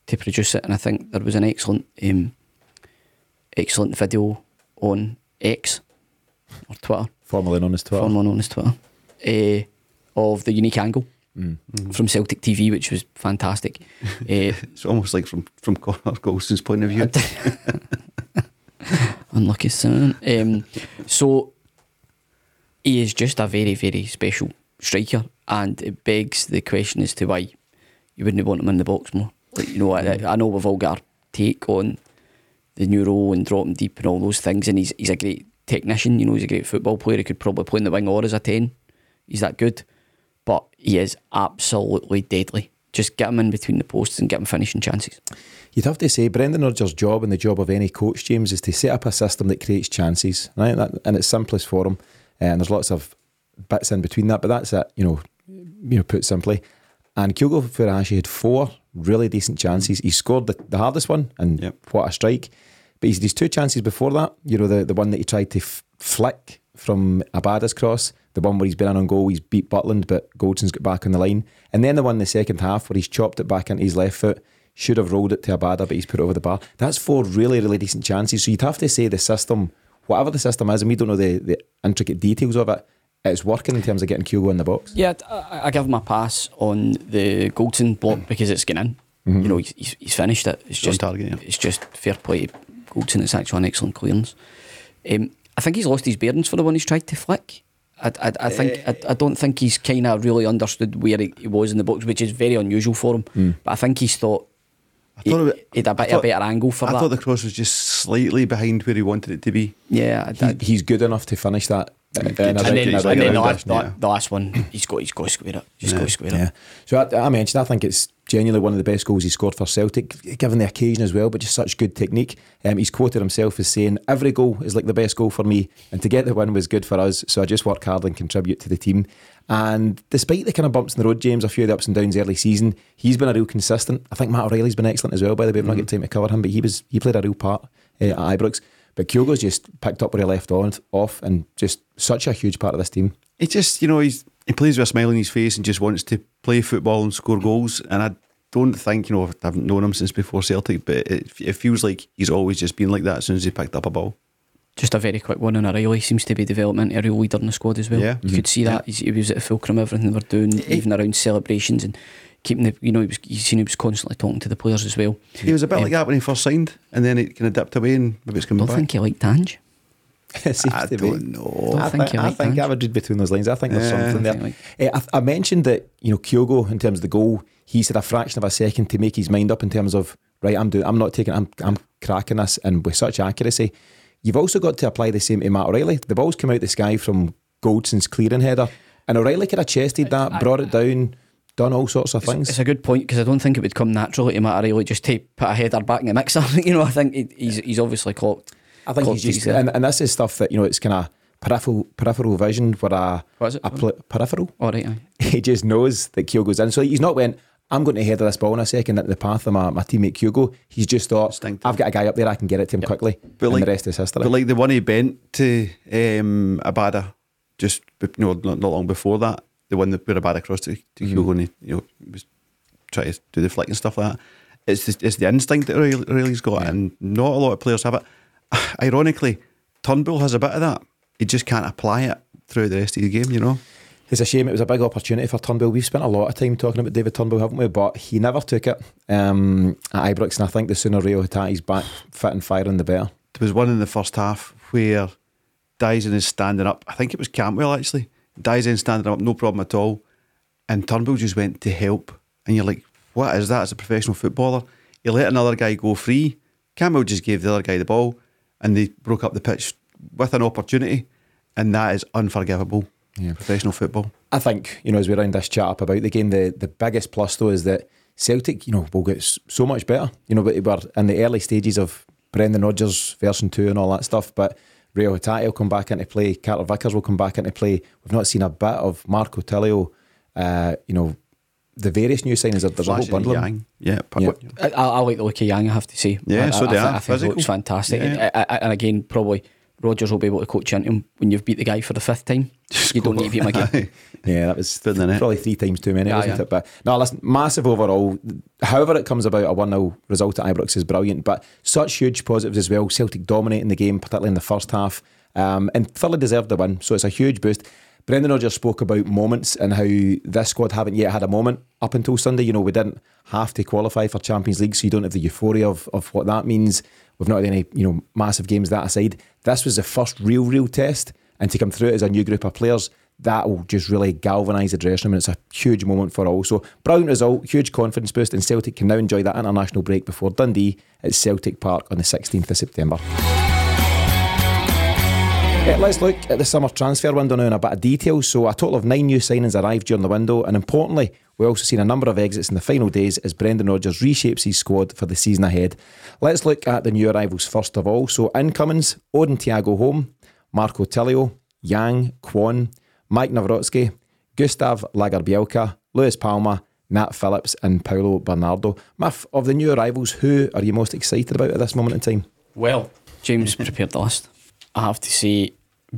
to produce it. And I think there was an excellent, um, excellent video on X or Twitter Formerly known as Twitter. formerly known as Twitter, uh, of the unique angle from Celtic TV, which was fantastic. uh, It's almost like from from Connor Goldson's point of view. unlucky son. Um, so he is just a very, very special striker, and it begs the question as to why you wouldn't want him in the box more. Like, you know, I, I know we've all got our take on the new role and dropping deep and all those things, and he's he's a great technician. You know, he's a great football player. He could probably play in the wing or as a ten. He's that good, but he is absolutely deadly. Just get him in between the posts and get him finishing chances. You'd have to say Brendan Rodgers' job and the job of any coach, James, is to set up a system that creates chances, right? That, in its simplest form. Uh, and there's lots of bits in between that, but that's it, you know, you know, put simply. And Kyogo Furuhashi had four really decent chances. He scored the, the hardest one, and Yep. what a strike. But he's these two chances before that, you know, the, the one that he tried to f- flick from Abada's cross, the one where he's been in on goal, he's beat Butland, but Goldson's got back on the line. And then the one in the second half where he's chopped it back into his left foot, should have rolled it to Abada, but he's put it over the bar. That's four really, really decent chances. So you'd have to say the system, whatever the system is, and we don't know the, the intricate details of it, it's working in terms of getting Kyogo in the box. Yeah, I, I give him a pass on the Goldson block because it's getting in. You know, he's, he's, he's finished it. It's It's just target, yeah. It's just fair play to Goldson. It's actually an excellent clearance. Um, I think he's lost his bearings for the one he's tried to flick. I, I, I think I, I don't think he's kind of really understood where he, he was in the box, which is very unusual for him. Hmm. But I think he's thought I thought, he, would a bit thought- a better angle for I that. I thought the cross was just slightly behind where he wanted it to be. yeah, He, he's good enough to finish that And, And then, and then, the, last, it, yeah. the, the last one, he's got, he's got to square it. He's got to square it. Yeah. So I, I mentioned, I think it's genuinely one of the best goals he scored for Celtic, given the occasion as well, but just such good technique. Um, he's quoted himself as saying, Every goal is like the best goal for me, and to get the win was good for us. So I just work hard and contribute to the team. And despite the kind of bumps in the road, James, a few of the ups and downs early season, he's been a real consistent. I think Matt O'Riley's been excellent as well, by the way. We've not got time to cover him, but he was he played a real part uh, at Ibrox. But Kyogo's just picked up where he left on, off and just such a huge part of this team. He just, you know, he's he plays with a smile on his face and just wants to play football and score goals. And I don't think, you know, I haven't known him since before Celtic, but it, it feels like he's always just been like that as soon as he picked up a ball. Just a very quick one on O'Riley seems to be developing into a real leader in the squad as well. Yeah. you could mm-hmm. see that He's, he was at the fulcrum, everything they were doing, even around celebrations and keeping the. You know, he was. You seen he was constantly talking to the players as well. He was a bit Um, like that when he first signed, and then it kind of dipped away, and maybe it's I coming don't back. think he liked Tange. It seems I to be. don't know. I think think, I, think. I would read between those lines. I think there's Yeah. something there. think Eh, I, I mentioned that you know Kyogo in terms of the goal, he said a fraction of a second to make his mind up in terms of right. I'm doing. I'm not taking. I'm I'm cracking this, and with such accuracy, you've also got to apply the same to Matt O'Riley. The ball's come out the sky from Goldson's clearing header, and O'Riley could have chested that, brought it down, done all sorts of things. It's a good point because I don't think it would come naturally to Matt O'Riley just to put a header back in the mixer. you know, I think he, he's he's obviously caught. I think caught he's just, and, and this is stuff that you know it's kind of peripheral peripheral vision where a, What is it? a pl- peripheral All right, aye. he just knows that Kyogo's in. So he's not went, I'm going to head this ball in a second into the path of my, my teammate Kyogo. He's just thought, Instinctive. I've got a guy up there, I can get it to him quickly. But and like- the rest is history. But like the one he bent to um, Abada, just you know, not, not long before that, the one that put Abada across to, to Mm-hmm. Kyogo and he, you know was trying to do the flick and stuff like that. It's the, it's the instinct that O'Riley- O'Riley's got, and not a lot of players have it. Ironically, Turnbull has a bit of that. He just can't apply it throughout the rest of the game. You know, It's a shame. It was a big opportunity for Turnbull. We've spent a lot of time talking about David Turnbull, haven't we? But he never took it um, at Ibrox. And I think the sooner Reo Hatate's back fit and firing, the better. there was one in the first half where Dyson is standing up. I think it was Campbell actually. Dyson standing up, no problem at all. And Turnbull just went to help. And you're like, what is that as a professional footballer? He let another guy go free. Campbell just gave the other guy the ball and they broke up the pitch with an opportunity. And that is unforgivable. Yeah. Professional football. I think, you know, as we round this chat up about the game, the, the biggest plus though is that Celtic, you know, will get so much better. You know, but we're in the early stages of Brendan Rodgers version two and all that stuff. But Reo Hatate will come back into play. Carter Vickers will come back into play. We've not seen a bit of Marco Tilio. Uh, you know, the various new signings. There's a whole Flashes of bundle. Yang. Yeah. but- Yeah. I, I I like the look of Yang, I have to say. Yeah, I, so I, do I, I. think- I think it Physical. looks fantastic. Yeah. I- I- and again, probably Rodgers will be able to coach into him when you've beat the guy for the fifth time. you don't need to beat him again. Yeah, that was Good, innit? probably three times too many, Yeah, wasn't yeah. it? But no, listen, massive overall. However, it comes about, a 1 0 result at Ibrox is brilliant, but such huge positives as well. Celtic dominating the game, particularly in the first half, um, and thoroughly deserved the win. So it's a huge boost. Brendan Rodgers spoke about moments and how this squad haven't yet had a moment up until Sunday. You know, we didn't have to qualify for Champions League, so you don't have the euphoria of, of what that means. We've not had any, you know, massive games that aside. This was the first real, real test, and to come through it as a new group of players, that will just really galvanise the dressing room, and it's a huge moment for all. So, brilliant result, huge confidence boost, and Celtic can now enjoy that international break before Dundee at Celtic Park on the 16th of September. Uh, let's look at the summer transfer window now in a bit of detail. So, a total of nine new signings arrived during the window, and importantly, we also seen a number of exits in the final days as Brendan Rodgers reshapes his squad for the season ahead. Let's look at the new arrivals first of all. So, incomings Odin Thiago Holm, Marco Tilio, Yang, Kwon, Maik Nawrocki, Gustaf Lagerbielke, Luis Palma, Nat Phillips, and Paulo Bernardo. Mif, of the new arrivals, who are you most excited about at this moment in time? Well, James prepared the list. I have to say,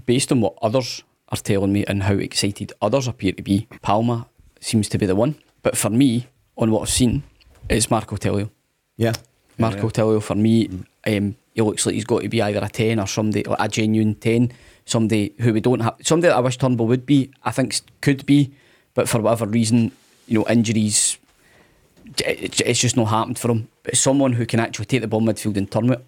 based on what others are telling me and how excited others appear to be, Palma seems to be the one. But for me, on what I've seen, it's Marco Tilio. Yeah. Marco Tilio for me, um, he looks like he's got to be either a ten or somebody, like a genuine ten, somebody who we don't have, somebody that I wish Turnbull would be. I think could be, but for whatever reason, you know, injuries, it- it's just not happened for him. But someone who can actually take the ball midfield and turn it,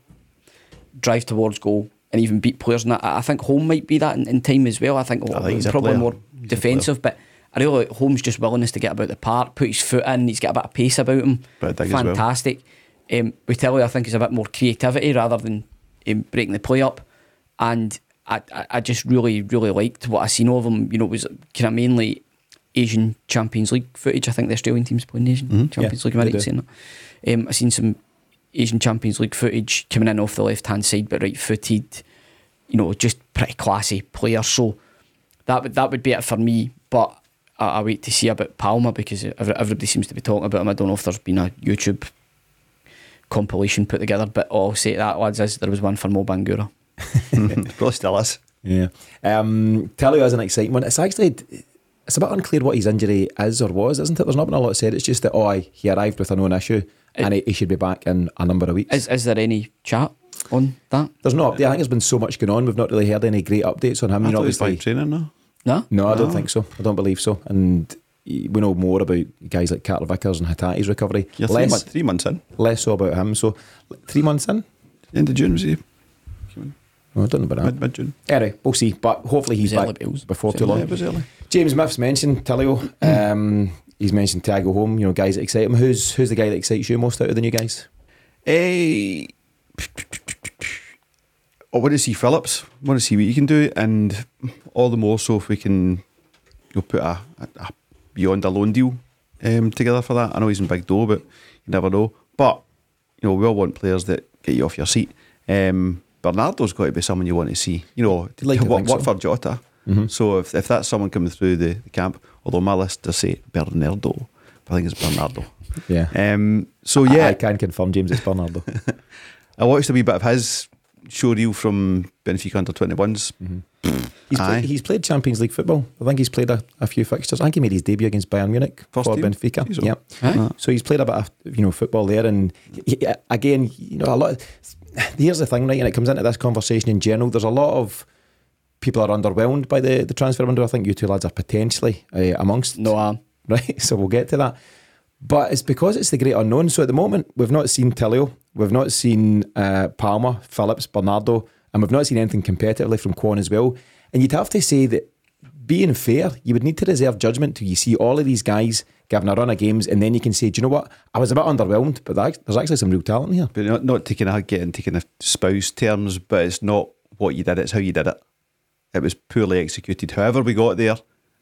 drive towards goal, and even beat players. And I, I think Holm might be that in, in time as well. I think, I think he's a probably player. more He's a defensive, but. I really like Holm's just willingness to get about the park, put his foot in. He's got a bit of pace about him. Bit of dig as well. Fantastic. Um, with Tilly, I think is a bit more creativity rather than um, breaking the play up. And I, I, I just really, really liked what I seen of him. You know, it was kind of mainly Asian Champions League footage. I think the Australian team's playing Asian Champions Yeah, League. Am I right saying that? Um, I seen some Asian Champions League footage coming in off the left hand side, but right footed. You know, just pretty classy player. So that would that would be it for me. But I, I wait to see about Palma because everybody seems to be talking about him. I don't know if there's been a YouTube compilation put together, but all I'll say to that lads is there was one for Mo Bangura. Probably still is. Yeah. Um, Telly has an exciting one. It's actually it's a bit unclear what his injury is or was, isn't it? There's not been a lot said. It's just that oh, he arrived with a known issue and he, he should be back in a number of weeks. Is is there any chat on that? There's no update. I think there's been so much going on. We've not really heard any great updates on him. I You know, thought he was obviously, fine training now. No. no, I don't No. think so. I don't believe so. And we know more about guys like Carter Vickers and Hatate's recovery. You're three, less, months, three months in. less so about him. So three months in. End of June, was he? Oh, I don't know about that. Mid, mid June. Anyway, we'll see. But hopefully he's He's early back before too Yeah, long. it was early. James Smith's mentioned Tilio. Um, he's mentioned Thiago Holm. You know, guys that excite him. Who's who's the guy that excites you most out of the new guys? Eh, I want to see Phillips. I want to see what he can do, and all the more so if we can you know, put a, a, a beyond a loan deal um, together for that. I know he's in big dough, but you never know. But you know, we all want players that get you off your seat. Um, Bernardo's got to be someone you want to see. You know, like to what, so. what for Jota. Mm-hmm. So if, if that's someone coming through the, the camp, although my list does say Bernardo, but I think it's Bernardo. Yeah. Um, so I- yeah, I, can confirm James it's Bernardo. I watched a wee bit of his show reel from Benfica under 21s. He's, Aye. played, he's played Champions League football. I think he's played a, a few fixtures. I think he made his debut against Bayern Munich First for team? Benfica. He's Yeah. Aye. So he's played a bit of you know football there, and he, again, you know, a lot. here's the thing, right? And it comes into this conversation in general. There's a lot of people are underwhelmed by the the transfer window. I think you two lads are potentially uh, amongst No, um, right? So we'll get to that. But it's because it's the great unknown. So at the moment, we've not seen Tillio, we've not seen uh, Palma, Phillips, Bernardo, and we've not seen anything competitively from Kwon as well. And you'd have to say that being fair, you would need to reserve judgment till you see all of these guys giving a run of games, and then you can say, do you know what? I was a bit underwhelmed, but there's actually some real talent here. But not, not taking a getting taking a spouse terms, but it's not what you did, it's how you did it. It was poorly executed. However, we got there,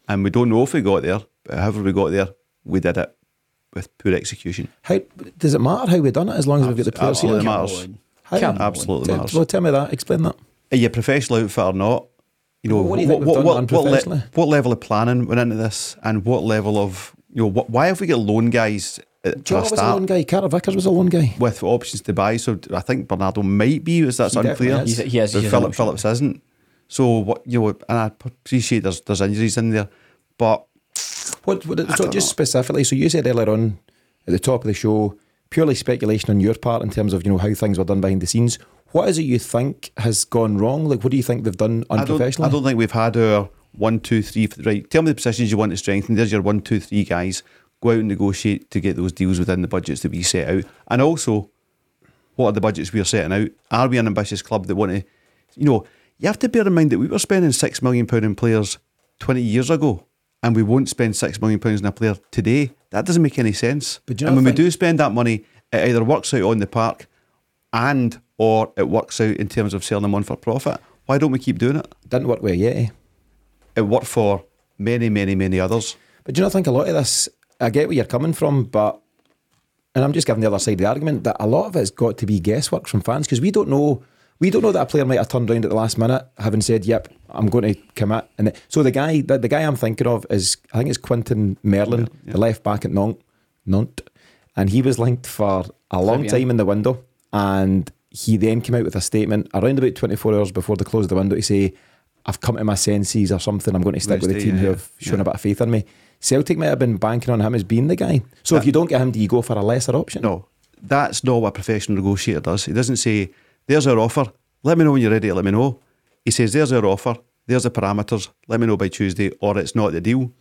and we don't know if we got there, but however we got there, we did it with poor execution. How does it matter how we've done it as long as we've got the players here? Absolutely matters. How- Absolutely T- matters. Well, tell me that. Explain that. Are you a professional outfit or not? You know Well, what you think what, what, le- what level of planning went into this, and what level of you know what, why have we got loan guys Joe was a start lone guy. Carter Vickers was a lone guy. with options to buy? So I think Bernardo might be. Is that unclear? is. He's- he is, But Philip option. Phillips isn't. So what you know, and I appreciate there's there's injuries in there, but What, what so just know. specifically, so you said earlier on at the top of the show, purely speculation on your part in terms of you know how things were done behind the scenes. What is it you think has gone wrong? Like, what do you think they've done I don't, unprofessionally? I don't think we've had our one, two, three. Right, tell me the positions you want to strengthen. There's your one, two, three guys. Go out and negotiate to get those deals within the budgets that we set out, and also, what are the budgets we are setting out? Are we an ambitious club that want to, you know, you have to bear in mind that we were spending six million pound in players twenty years ago, and we won't spend six million pounds on a player today. That doesn't make any sense. But and when think- we do spend that money, it either works out on the park, and or it works out in terms of selling them on for profit. Why don't we keep doing it? Didn't work with Yeti. It worked for many, many, many others. But do you not think a lot of this? I get where you're coming from, but and I'm just giving the other side of the argument that a lot of it's got to be guesswork from fans because we don't know. We don't know that a player might have turned around at the last minute, having said, "Yep, I'm going to commit." And the, so the guy, the, the guy I'm thinking of is, I think it's Quentin Merlin, the left back at Nantes, Nantes, and he was linked for a long time in the window, and he then came out with a statement around about 24 hours before they closed the window to say, "I've come to my senses" or something. I'm going to stick with the team who yeah, have shown yeah. a bit of faith in me. Celtic might have been banking on him as being the guy. So if you don't get him, do you go for a lesser option? No, that's not what a professional negotiator does. He doesn't say, "There's our offer. Let me know when you're ready. to Let me know." He says, "There's our offer. There's the parameters. Let me know by Tuesday, or it's not the deal."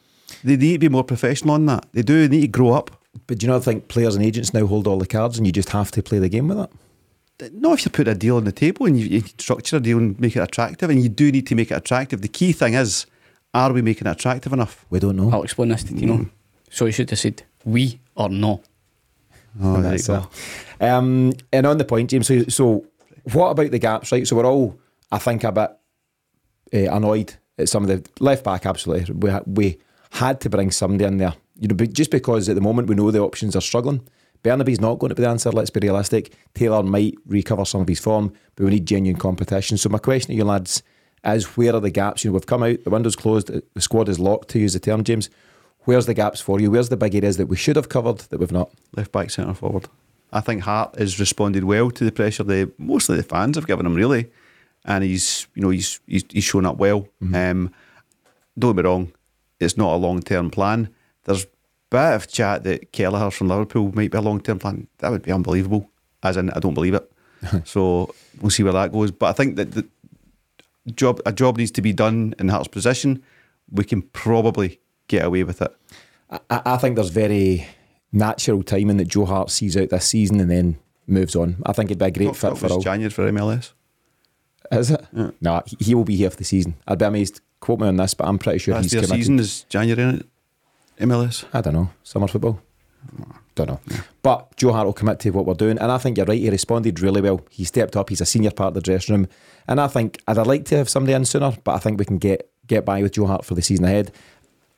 They need to be more professional on that. They do. They need to grow up. But do you not think players and agents now hold all the cards and you just have to play the game with it? Not if you put a deal on the table and you, you structure a deal and make it attractive, and you do need to make it attractive. The key thing is, are we making it attractive enough? We don't know. I'll explain this to Tino. So you should have said we or no. Oh, there That's you go. it. Um, and on the point, James, so, so what about the gaps, right? So we're all, I think, a bit uh, annoyed at some of the left back. Absolutely, we we had to bring somebody in there. You know, just because at the moment we know the options are struggling. Bernabei's not going to be the answer. Let's be realistic. Taylor might recover some of his form, but we need genuine competition. So my question to you lads is: Where are the gaps? You know, we've come out, the window's closed, the squad is locked. To use the term, James. Where's the gaps for you? Where's the big areas that we should have covered that we've not? Left back, centre forward. I think Hart has responded well to the pressure. The mostly the fans have given him really, and he's you know he's he's, he's shown up well. Um, don't be wrong, it's not a long term plan. There's a bit of chat that Kelleher from Liverpool might be a long term plan. That would be unbelievable. As in, I don't believe it. so we'll see where that goes. But I think that the job a job needs to be done in Hart's position. We can probably get away with it. I, I think there's very natural timing that Joe Hart sees out this season and then moves on. I think it'd be a great fit for all. January for MLS. Is it? No, he- he will be here for the season. I'd be amazed. Quote me on this, but I'm pretty sure Last he's committed. season is January in it. MLS. I don't know. Summer football? Hmm. Don't know. But Joe Hart will commit to what we're doing. And I think you're right. He responded really well. He stepped up. He's a senior part of the dressing room. And I think I'd like to have somebody in sooner, but I think we can get, get by with Joe Hart for the season ahead.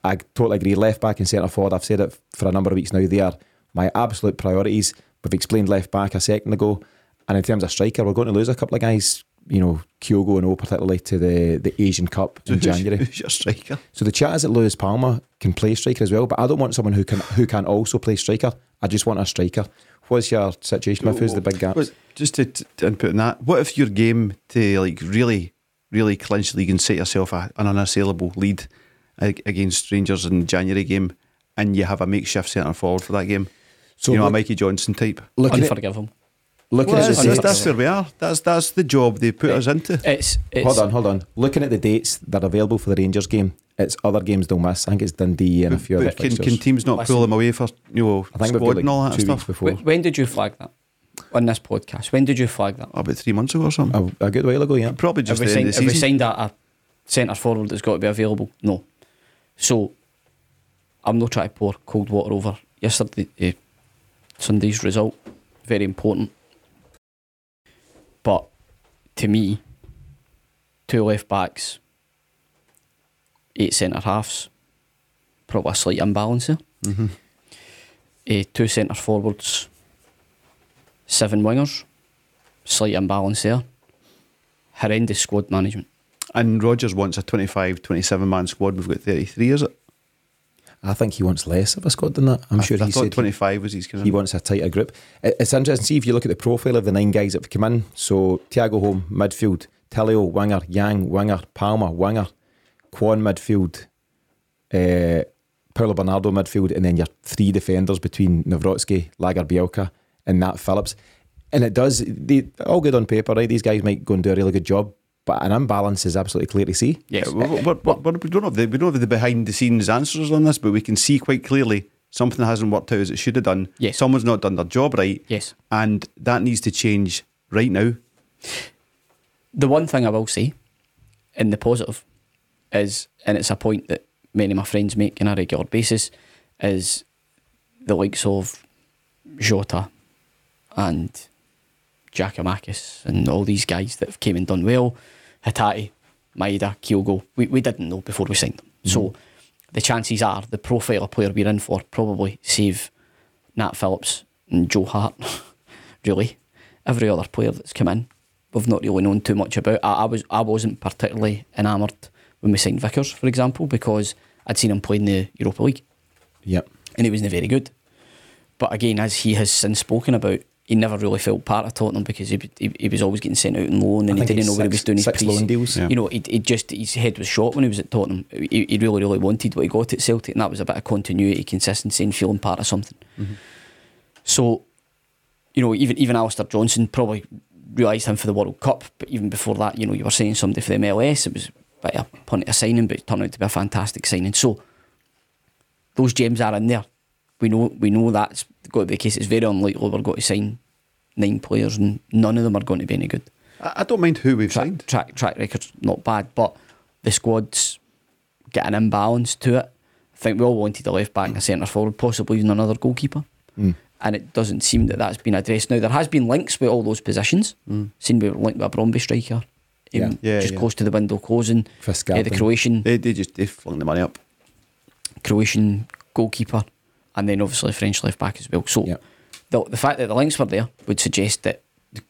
I totally agree. Left back and centre forward. I've said it for a number of weeks now. They are my absolute priorities. We've explained left back a second ago. And in terms of striker, we're going to lose a couple of guys, you know, Kyogo and O, particularly to the, the Asian Cup in Who's- January. Who's your striker? So the chat is that Luis Palma can play striker as well, but I don't want someone who can who can also play striker. I just want a striker. What's your situation with who's the big gap? Just to, to input on that, what if your game to like really, really clinch the league and set yourself a, an unassailable lead against Rangers in the January game, and you have a makeshift centre forward for that game? So you know, a look- Mikey Johnston type. Looking at, Unforgivable. looking Well, at that's, that's, that's where we are. That's that's the job they put us into. It's, it's hold on, hold on. Looking at the dates that are available for the Rangers game, it's other games they'll miss. I think it's Dundee and a few other can, fixtures. can teams not Listen. pull them away for you know I think we've squad like and all that two stuff? weeks before. When did you flag that on this podcast? When did you flag that? About three months ago or something. A, a good while ago, yeah. Probably just have we the end signed, of the have we signed a, a centre forward that's got to be available? No. So I'm not trying to pour cold water over yesterday uh, Sunday's result. Very important. But to me, two left backs, eight centre halves, probably a slight imbalance there. Mhm. Eh, two centre forwards, seven wingers, slight imbalance there. Horrendous squad management. And Rodgers wants a 25, 27 man squad. We've got 33, is it? I think he wants less of a squad than that. I'm I, sure I he thought said 25 was his kind he wants a tighter group. It's interesting to see if you look at the profile of the nine guys that have come in. So Thiago Holm, midfield, Tilio, winger, Yang, winger, Palma, winger, Kwon, midfield, uh, Paulo Bernardo, midfield, and then your three defenders between Nawrocki, Lager Bielka, and Nat Phillips. And it does, they, all good on paper, right? These guys might go and do a really good job, but an imbalance is absolutely clear to see. Yes. Yeah, we're, we're, we're, we don't have the we don't have the behind the scenes answers on this, but we can see quite clearly something hasn't worked out as it should have done. Yes. someone's not done their job right. Yes. and that needs to change right now. The one thing I will say, in the positive, is, and it's a point that many of my friends make on a regular basis, is the likes of Jota and Giakoumakis and all these guys that have came and done well, Hatate, Maeda, Kyogo, we, we didn't know before we signed them. Mm. So the chances are the profile of player we're in for probably save Nat Phillips and Joe Hart. really, every other player that's come in, we've not really known too much about. I, I was I wasn't particularly enamoured when we signed Vickers, for example, because I'd seen him play in the Europa League Yep. and he wasn't very good. But again, as he has since spoken about, he never really felt part of Tottenham because he, he, he was always getting sent out on loan and I he didn't it's know what he was doing. His six pre- loan deals. Yeah. You know, he, he just his head was shot when he was at Tottenham. He, he really, really wanted what he got at Celtic, and that was a bit of continuity, consistency, and feeling part of something. Mm-hmm. So, you know, even even Alistair Johnston probably realised him for the World Cup, but even before that, you know, you were saying somebody for the MLS. It was a bit of a punt of a signing, but it turned out to be a fantastic signing. So, those gems are in there. We know we know that's got to be the case. It's very unlikely we're going to sign nine players and none of them are going to be any good. I, I don't mind who we've Track signed. track track record's not bad, but the squad's get an imbalance to it. I think we all wanted a left back and a centre forward, possibly even another goalkeeper. Mm. And it doesn't seem that that's been addressed. Now there has been links with all those positions. Mm. Seen we were linked with a Brondby striker Yeah. Yeah, just yeah. close to the window closing. Fisk Uh, the Croatian They, they just they flung the money up. Croatian goalkeeper, and then obviously a French left back as well. So Yeah. the the fact that the links were there would suggest that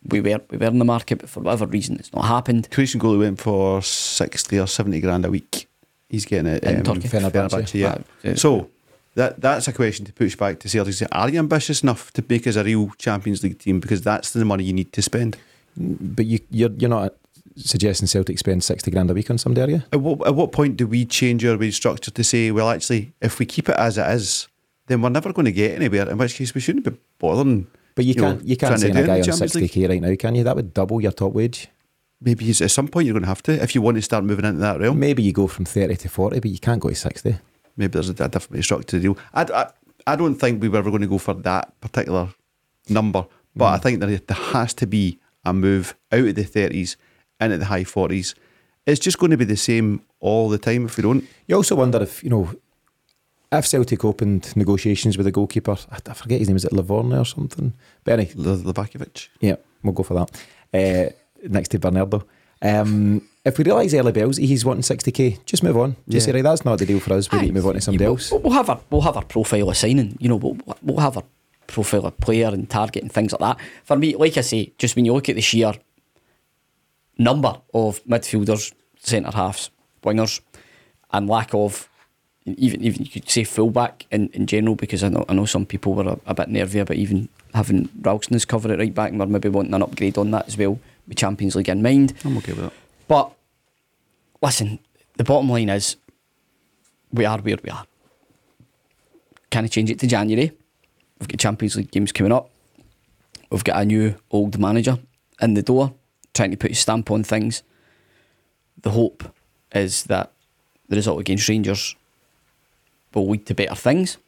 we were we were in the market, but for whatever reason, it's not happened. Croatian goalie went for sixty or seventy grand a week. He's getting it In um, Turkey. Fenerbahce. yeah. Uh, So that that's a question to push back to Celtic. Are you ambitious enough to make us a real Champions League team? Because that's the money you need to spend. But you, you're you're not suggesting Celtic spend sixty grand a week on somebody, are you? At what, at what point do we change our wage structure to say, well, actually, if we keep it as it is, then we're never going to get anywhere. In which case, we shouldn't be bothering. But you you can't you can't sign a guy on sixty k right now, can you? That would double your top wage. Maybe at some point you're going to have to if you want to start moving into that realm. Maybe you go from thirty to forty, but you can't go to sixty. maybe there's a, a different way to the deal. I, I, I don't think we were ever going to go for that particular number, but I mm. think there, there has to be a move out of the 30s into the high 40s. It's just going to be the same all the time if we don't. You also wonder if you know if Celtic opened negotiations with a goalkeeper. I, I forget his name. Is it Livorno or something? Anyway, Le- Yeah, we'll go for that. Uh, next to Bernardo. Um, if we realise early bells he's wanting 60k, just move on. Just Yeah. say, right, that's not the deal for us. We need to move on to somebody else. We'll, we'll have our we'll have our profile of signing. You know, we'll, we'll have our profile of player and target and things like that. For me, like I say, just when you look at the sheer number of midfielders, centre halves, wingers, and lack of even even you could say fullback in, in general, because I know I know some people were a, a bit nervy about even having Ralston as cover at right back, and we're maybe wanting an upgrade on that as well, with Champions League in mind. I'm okay with that. But listen, the bottom line is we are where we are. Can I change it to January? We've got Champions League games coming up. We've got a new old manager in the door trying to put his stamp on things. The hope is that the result against Rangers will lead to better things.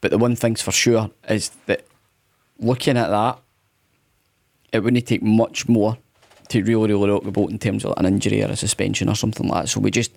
But the one thing's for sure is that looking at that, it wouldn't take much more to really, really rock the boat in terms of an injury or a suspension or something like that. So we just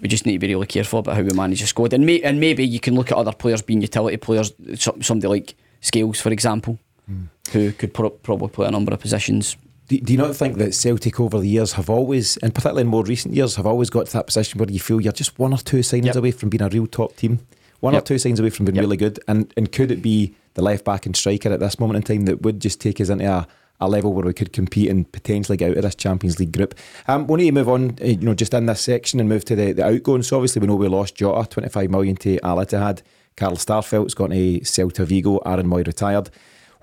we just need to be really careful about how we manage the squad. And, may, and maybe you can look at other players being utility players, somebody like Scales, for example, hmm. who could pro- probably play a number of positions. Do, do you not think that Celtic over the years have always, and particularly in more recent years, have always got to that position where you feel you're just one or two signings Yep. away from being a real top team? One Yep. or two signings away from being Yep. really good? And and could it be the left back and striker at this moment in time that would just take us into a, a level where we could compete and potentially get out of this Champions League group? Um, we need to move on, uh, you know, just in this section and move to the, the outgoing. So obviously we know we lost Jota, 25 million to Al Ittihad. Carl Starfelt's gone to Celta Vigo. Aaron Mooy retired.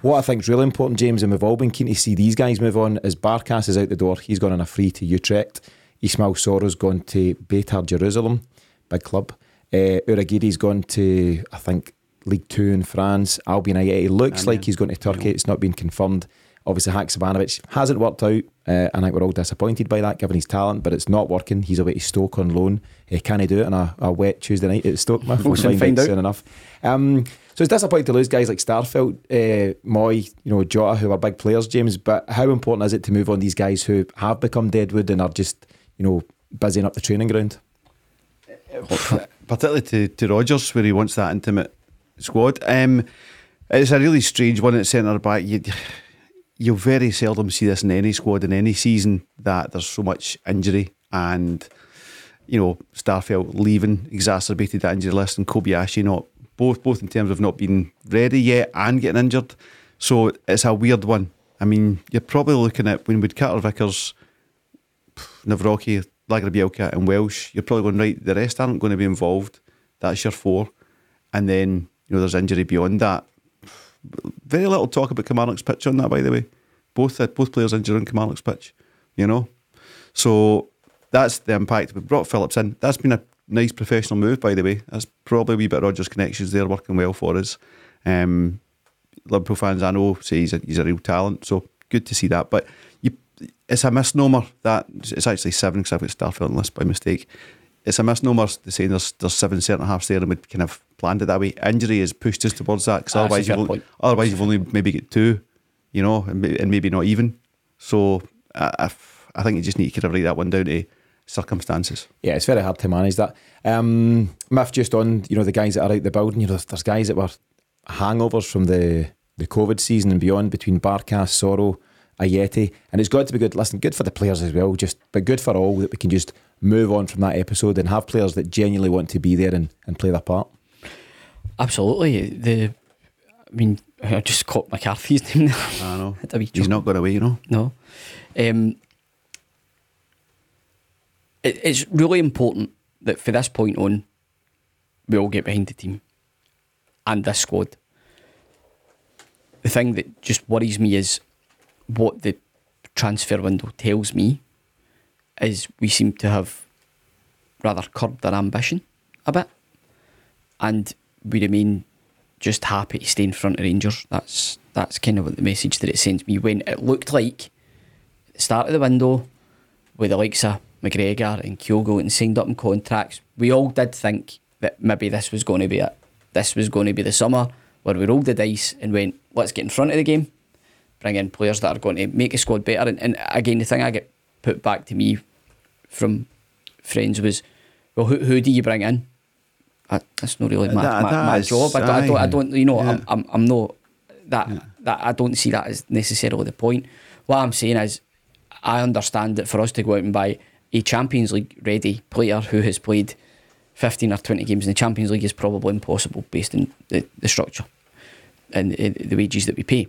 What I think is really important, James, and we've all been keen to see these guys move on, is Barkas is out the door. He's gone on a free to Utrecht. Ismail Soro's gone to Beitar Jerusalem, big club. Uh, Uragiri's gone to, I think, League Two in France. Albian Ajeti looks like he's going to Turkey. It's not been confirmed. Obviously, Haksabanovic hasn't worked out. Uh, I think we're all disappointed by that, given his talent, but it's not working. He's away to Stoke on loan. Uh, can he do it on a, a wet Tuesday night at Stoke? We'll find, find out out. soon enough. Um, so it's disappointing to lose guys like Starfelt, uh, Mooy, you know, Jota, who are big players, James. But how important is it to move on these guys who have become deadwood and are just, you know, busying up the training ground? particularly to, to Rodgers, where he wants that intimate squad. Um, it's a really strange one at centre back. You, you'll very seldom see this in any squad in any season that there's so much injury and you know Starfelt leaving exacerbated that injury list and Kobayashi not both both in terms of not being ready yet and getting injured. So it's a weird one. I mean, you're probably looking at when with Carter Vickers, Nawrocki, Lagerbielke, and Welsh, you're probably going right. The rest aren't going to be involved. That's your four, and then you know there's injury beyond that. Very little talk about Kilmarnock's pitch on that, by the way. Both uh, both players injured on Kilmarnock's pitch, you know. So that's the impact. We brought Phillips in. That's been a nice professional move, by the way. That's probably a wee bit of Rodgers connections there working well for us. Um, Liverpool fans I know say he's a, he's a real talent, so good to see that. But you, it's a misnomer that it's actually seven because I've got Starfelt on list by mistake. It's a misnomer to say there's there's seven centre halves there and we kind of planned it that way. Injury has pushed us towards that because otherwise you've only, otherwise you've only maybe get two, you know, and, and maybe not even. So I think you just need to kind of write that one down to circumstances. Yeah, it's very hard to manage that. Um, Mif, just on, you know, the guys that are out the building, you know, there's guys that were hangovers from the, the COVID season and beyond between Barkas, Soro, Ajeti, and it's got to be good. Listen, good for the players as well, just but good for all that we can just move on from that episode and have players that genuinely want to be there and, and play their part. Absolutely. The, I mean, I just caught McCarthy's name there. I know. Had a He's not going away, you know. No. Um, it, it's really important that for this point on, we all get behind the team and this squad. The thing that just worries me is what the transfer window tells me is we seem to have rather curbed our ambition a bit and we remain just happy to stay in front of Rangers. That's that's kind of what the message that it sends me when it looked like at the start of the window with the likes of McGregor and Kyogo and signed up in contracts, we all did think that maybe this was going to be it. This was going to be the summer where we rolled the dice and went, let's get in front of the game, bring in players that are going to make a squad better. And, and again, the thing I get put back to me from friends was, well, who, who do you bring in? I, that's not really my, That- my, that my is- job. I don't, I don't, I don't, you know, Yeah. I'm, I'm, I'm not that, that, I don't see that as necessarily the point. What I'm saying is, I understand that for us to go out and buy a Champions League ready player who has played 15 or 20 games in the Champions League is probably impossible based on the, the structure and the, the wages that we pay.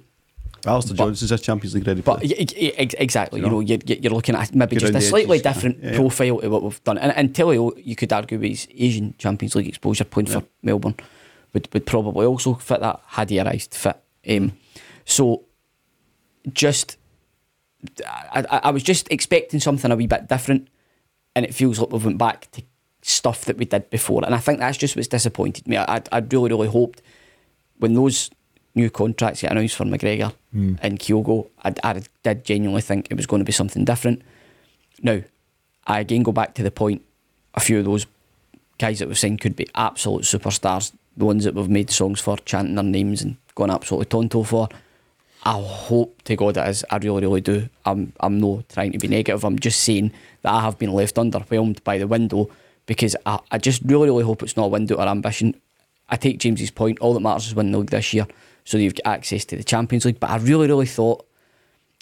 Alistair But- Johnston's a Champions League ready player. y- exactly, you You know, know? you're, you're looking at maybe just a slightly edges, different yeah, yeah. profile to what we've done. And, and Tilio, you could argue with his Asian Champions League exposure playing for Melbourne, would, would probably also fit that had he arrived fit. Um, so just, I, I, I was just expecting something a wee bit different, and it feels like we've went back to stuff that we did before. And I think that's just what's disappointed me. I, I, I really, really hoped when those new contracts get announced for McGregor hmm. and Kyogo, I, I did genuinely think it was going to be something different. Now, I again go back to the point a few of those guys that we've signed could be absolute superstars, the ones that we've made songs for, chanting their names and gone absolutely tonto for. I hope to God it is. I really, really do. I'm, I'm not trying to be negative. I'm just saying that I have been left underwhelmed by the window because I, I just really, really hope it's not a window or ambition. I take James's point. All that matters is winning the league this year, so that you've got access to the Champions League. But I really, really thought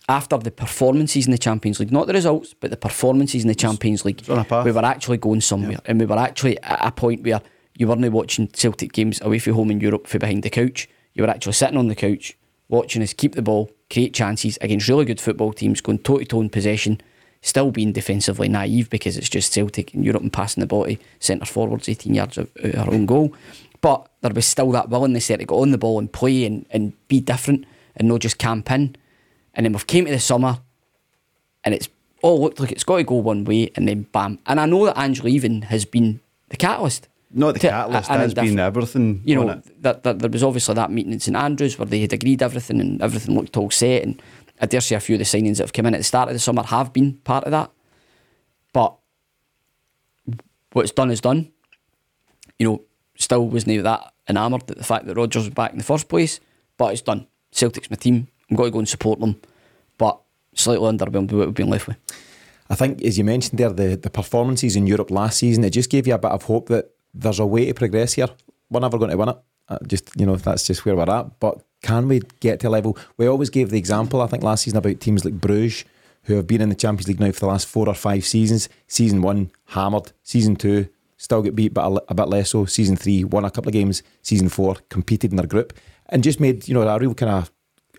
after the performances in the Champions League, not the results, but the performances in the Champions League, on a path. we were actually going somewhere, and we were actually at a point where you weren't watching Celtic games away from home in Europe from behind the couch. You were actually sitting on the couch, watching us keep the ball, create chances against really good football teams, going toe to toe in possession, still being defensively naive because it's just Celtic in Europe and passing the ball to centre forwards 18 yards out our own goal. But there was still that willingness there to go on the ball and play and, and be different and not just camp in. And then we've came to the summer and it's all looked like it's got to go one way and then bam. And I know that Angela even has been the catalyst. Not the to catalyst, an that's been everything. You know, that, that there was obviously that meeting in St Andrews where they had agreed everything and everything looked all set. And I dare say a few of the signings that have come in at the start of the summer have been part of that. But what's done is done. You know, still wasn't that enamoured at the fact that Rodgers was back in the first place, but it's done. Celtic's my team. I'm going to go and support them. But slightly underwhelmed with what we've been left with. I think, as you mentioned there, the, the performances in Europe last season, it just gave you a bit of hope that there's a way to progress here. We're never going to win it. Uh, just, you know, that's just where we're at. But can we get to a level? We always gave the example, I think, last season about teams like Bruges, who have been in the Champions League now for the last four or five seasons. Season one, hammered. Season two, still get beat, but a, a bit less so. Season three, won a couple of games. Season four, competed in their group and just made, you know, a real kind of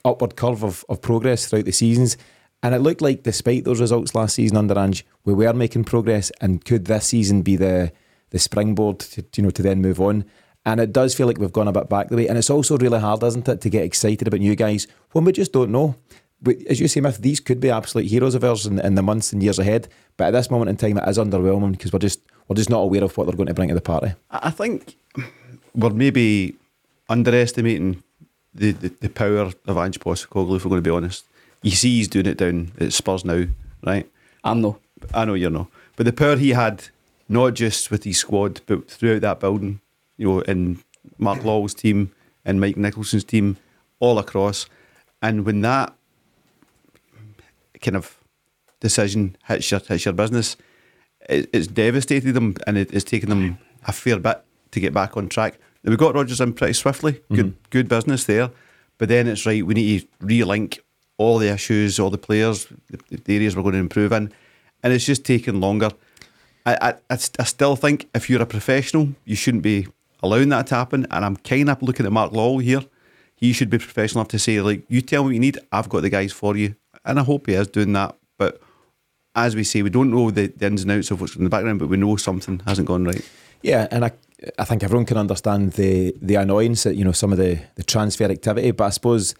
upward curve of, of progress throughout the seasons. And it looked like, despite those results last season under Ange, we were making progress. And could this season be the the springboard to you know to then move on? And it does feel like we've gone a bit back the way. And it's also really hard, isn't it, to get excited about new guys when we just don't know. But as you say, Mif, these could be absolute heroes of ours in, in the months and years ahead. But at this moment in time, it is underwhelming because we're just we're just not aware of what they're going to bring to the party. I I think we're maybe underestimating the, the, the power of Ange Postecoglou, if we're going to be honest. You see he's doing it down at Spurs now, right? I'm no. I know you're not. But the power he had, not just with his squad, but throughout that building, you know, in Mark Lawwell's team and Mike Nicholson's team, all across. And when that kind of decision hits your, hits your business, it, it's devastated them and it, it's taken them a fair bit to get back on track. Now, we got Rodgers in pretty swiftly, mm-hmm. good good business there. But then it's right, we need to relink all the issues, all the players, the, the areas we're going to improve in, and it's just taken longer. I, I, I still think if you're a professional, you shouldn't be allowing that to happen. And I'm kind of looking at Mark Lawwell here. He should be professional enough to say, like, you tell me what you need, I've got the guys for you. And I hope he is doing that. But as we say, we don't know the, the ins and outs of what's in the background, but we know something hasn't gone right. Yeah, and I, I think everyone can understand the the annoyance at you know some of the the transfer activity, but I suppose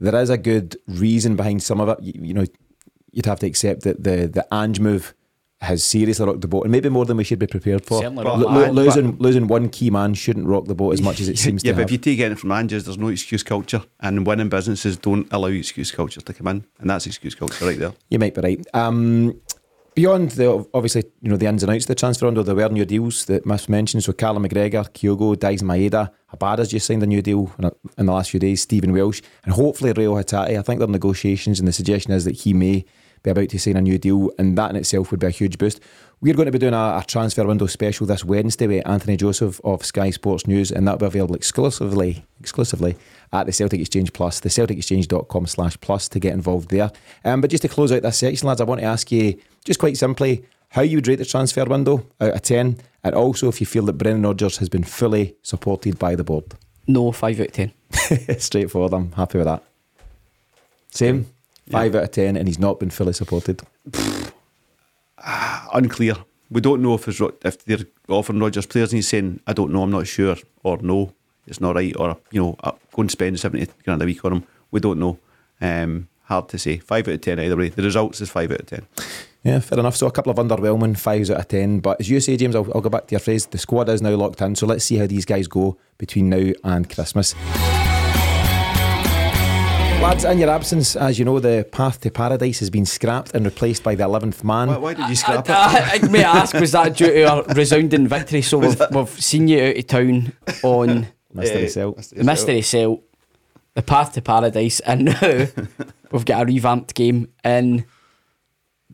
there is a good reason behind some of it. You, you know, you'd have to accept that the the Ange move has seriously rocked the boat, and maybe more than we should be prepared for. Certainly Lo- rocked lo- the boat. losing losing one key man shouldn't rock the boat as much as it seems yeah, to but have. if you take anything from Anges, there's no excuse culture, and winning businesses don't allow excuse culture to come in, and that's excuse culture right there. You might be right. Um, beyond the obviously, you know, the ins and outs of the transfer window, there were new deals that Miss mentioned. So Callum McGregor, Kyogo, Daizen Maeda, Abada's just signed a new deal in, in the last few days. Stephen Welsh, and hopefully Reo Hatate. I think they're negotiations, and the suggestion is that he may be about to sign a new deal, and that in itself would be a huge boost. We're going to be doing a, a transfer window special this Wednesday with Anthony Joseph of Sky Sports News, and that'll be available exclusively exclusively at the Celtic Exchange Plus, the celticexchange.com slash plus to get involved there. Um, but just to close out this section, lads, I want to ask you just quite simply how you would rate the transfer window out of 10, and also if you feel that Brendan Rodgers has been fully supported by the board. No, 5 out of 10. Straightforward, I'm happy with that. Same, 5 out of 10, and he's not been fully supported. Unclear. We don't know if if they're offering Rodgers players, and he's saying, "I don't know, I'm not sure," or "No, it's not right," or you know, uh, go and spend seventy grand a week on him. We don't know. Um, hard to say. Five out of ten either way. The results is five out of ten. Yeah, fair enough. So a couple of underwhelming fives out of ten. But as you say, James, I'll, I'll go back to your phrase. The squad is now locked in. So let's see how these guys go between now and Christmas. Lads, in your absence, as you know, the path to paradise has been scrapped and replaced by the eleventh man. Why, why did you scrap it? I, I, may I ask, was that due to a resounding victory? So we've, we've seen you out of town on Mystery Eh, Cell. the Mystery Cell, the Path to Paradise, and now we've got a revamped game in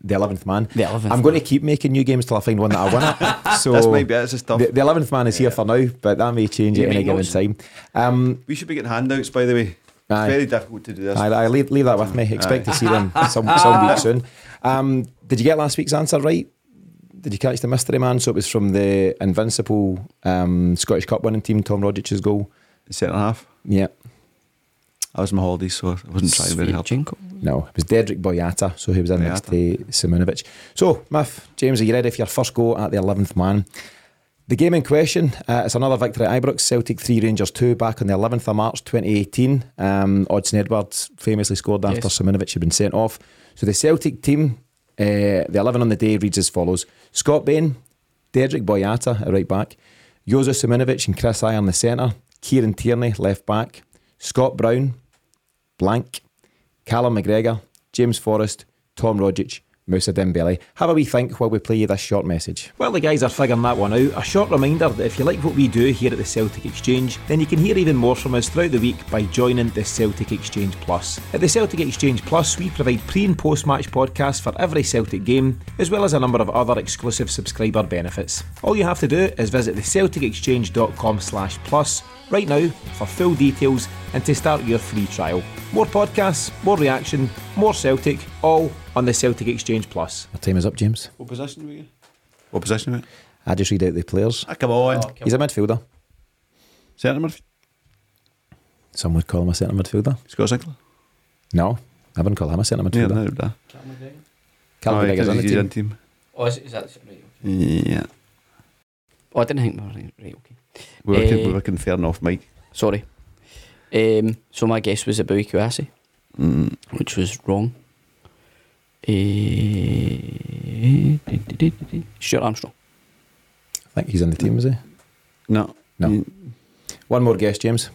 The eleventh man. The 11th I'm going man. to keep making new games till I find one that I win at. So This might be it's tough. the the eleventh man is here for now, but that may change You at any given time. Um, we should be getting handouts, by the way. Aye. It's very difficult to do this. I, I leave, leave that with me. Expect to see them some some week soon. Um, did you get last week's answer right? Did you catch the mystery man? So it was from the invincible um, Scottish Cup winning team, Tom Rogic's goal. Centre half. Yeah, I was on my holidays, so I wasn't trying very hard. Sviatchenko. no, it was Dedryck Boyata, so he was in next to Simunovic. So, Miff, James, are you ready for your first go at the 11th man? The game in question, uh, it's another victory at Ibrox, Celtic 3, Rangers 2, back on the 11th of March 2018. Um, Odsonne Edouard famously scored after Yes. Simunovic had been sent off. So the Celtic team, uh, the 11 on the day reads as follows Scott Bain, Dedryck Boyata at right back, Jozo Simunovic and Chris Iron the centre, Kieran Tierney left back, Scott Brown, blank, Callum McGregor, James Forrest, Tom Rogic, Moussa Dembele. Have a wee think while we play you this short message. Well, the guys are figuring that one out. A short reminder that if you like what we do here at the Celtic Exchange, then you can hear even more from us throughout the week by joining the Celtic Exchange Plus. At the Celtic Exchange Plus, we provide pre and post match podcasts for every Celtic game, as well as a number of other exclusive subscriber benefits. All you have to do is visit thecelticexchange.com slash plus right now for full details and to start your free trial. More podcasts, more reaction, more Celtic, all on the Celtic Exchange Plus. Our time is up, James. What position were you? What position were you? I just read out the players. Ah, come on. He's a midfielder. Centre mid. Some would call him a centre midfielder. Scott Sinclair. No, I wouldn't call him a centre Yeah, midfielder. no, that. Callum Oh, McGregor's on the he's team. team. Oh, is, is that right? Yeah. Oh, I didn't think. we Right, right okay. We were, Eh. we were conferring off Mike. Sorry. Um, so my guess was Eboue Kouassi, Mm. which was wrong. Uh, Stuart Armstrong. I think he's in the team, is he? No. No. You, One more guess, James.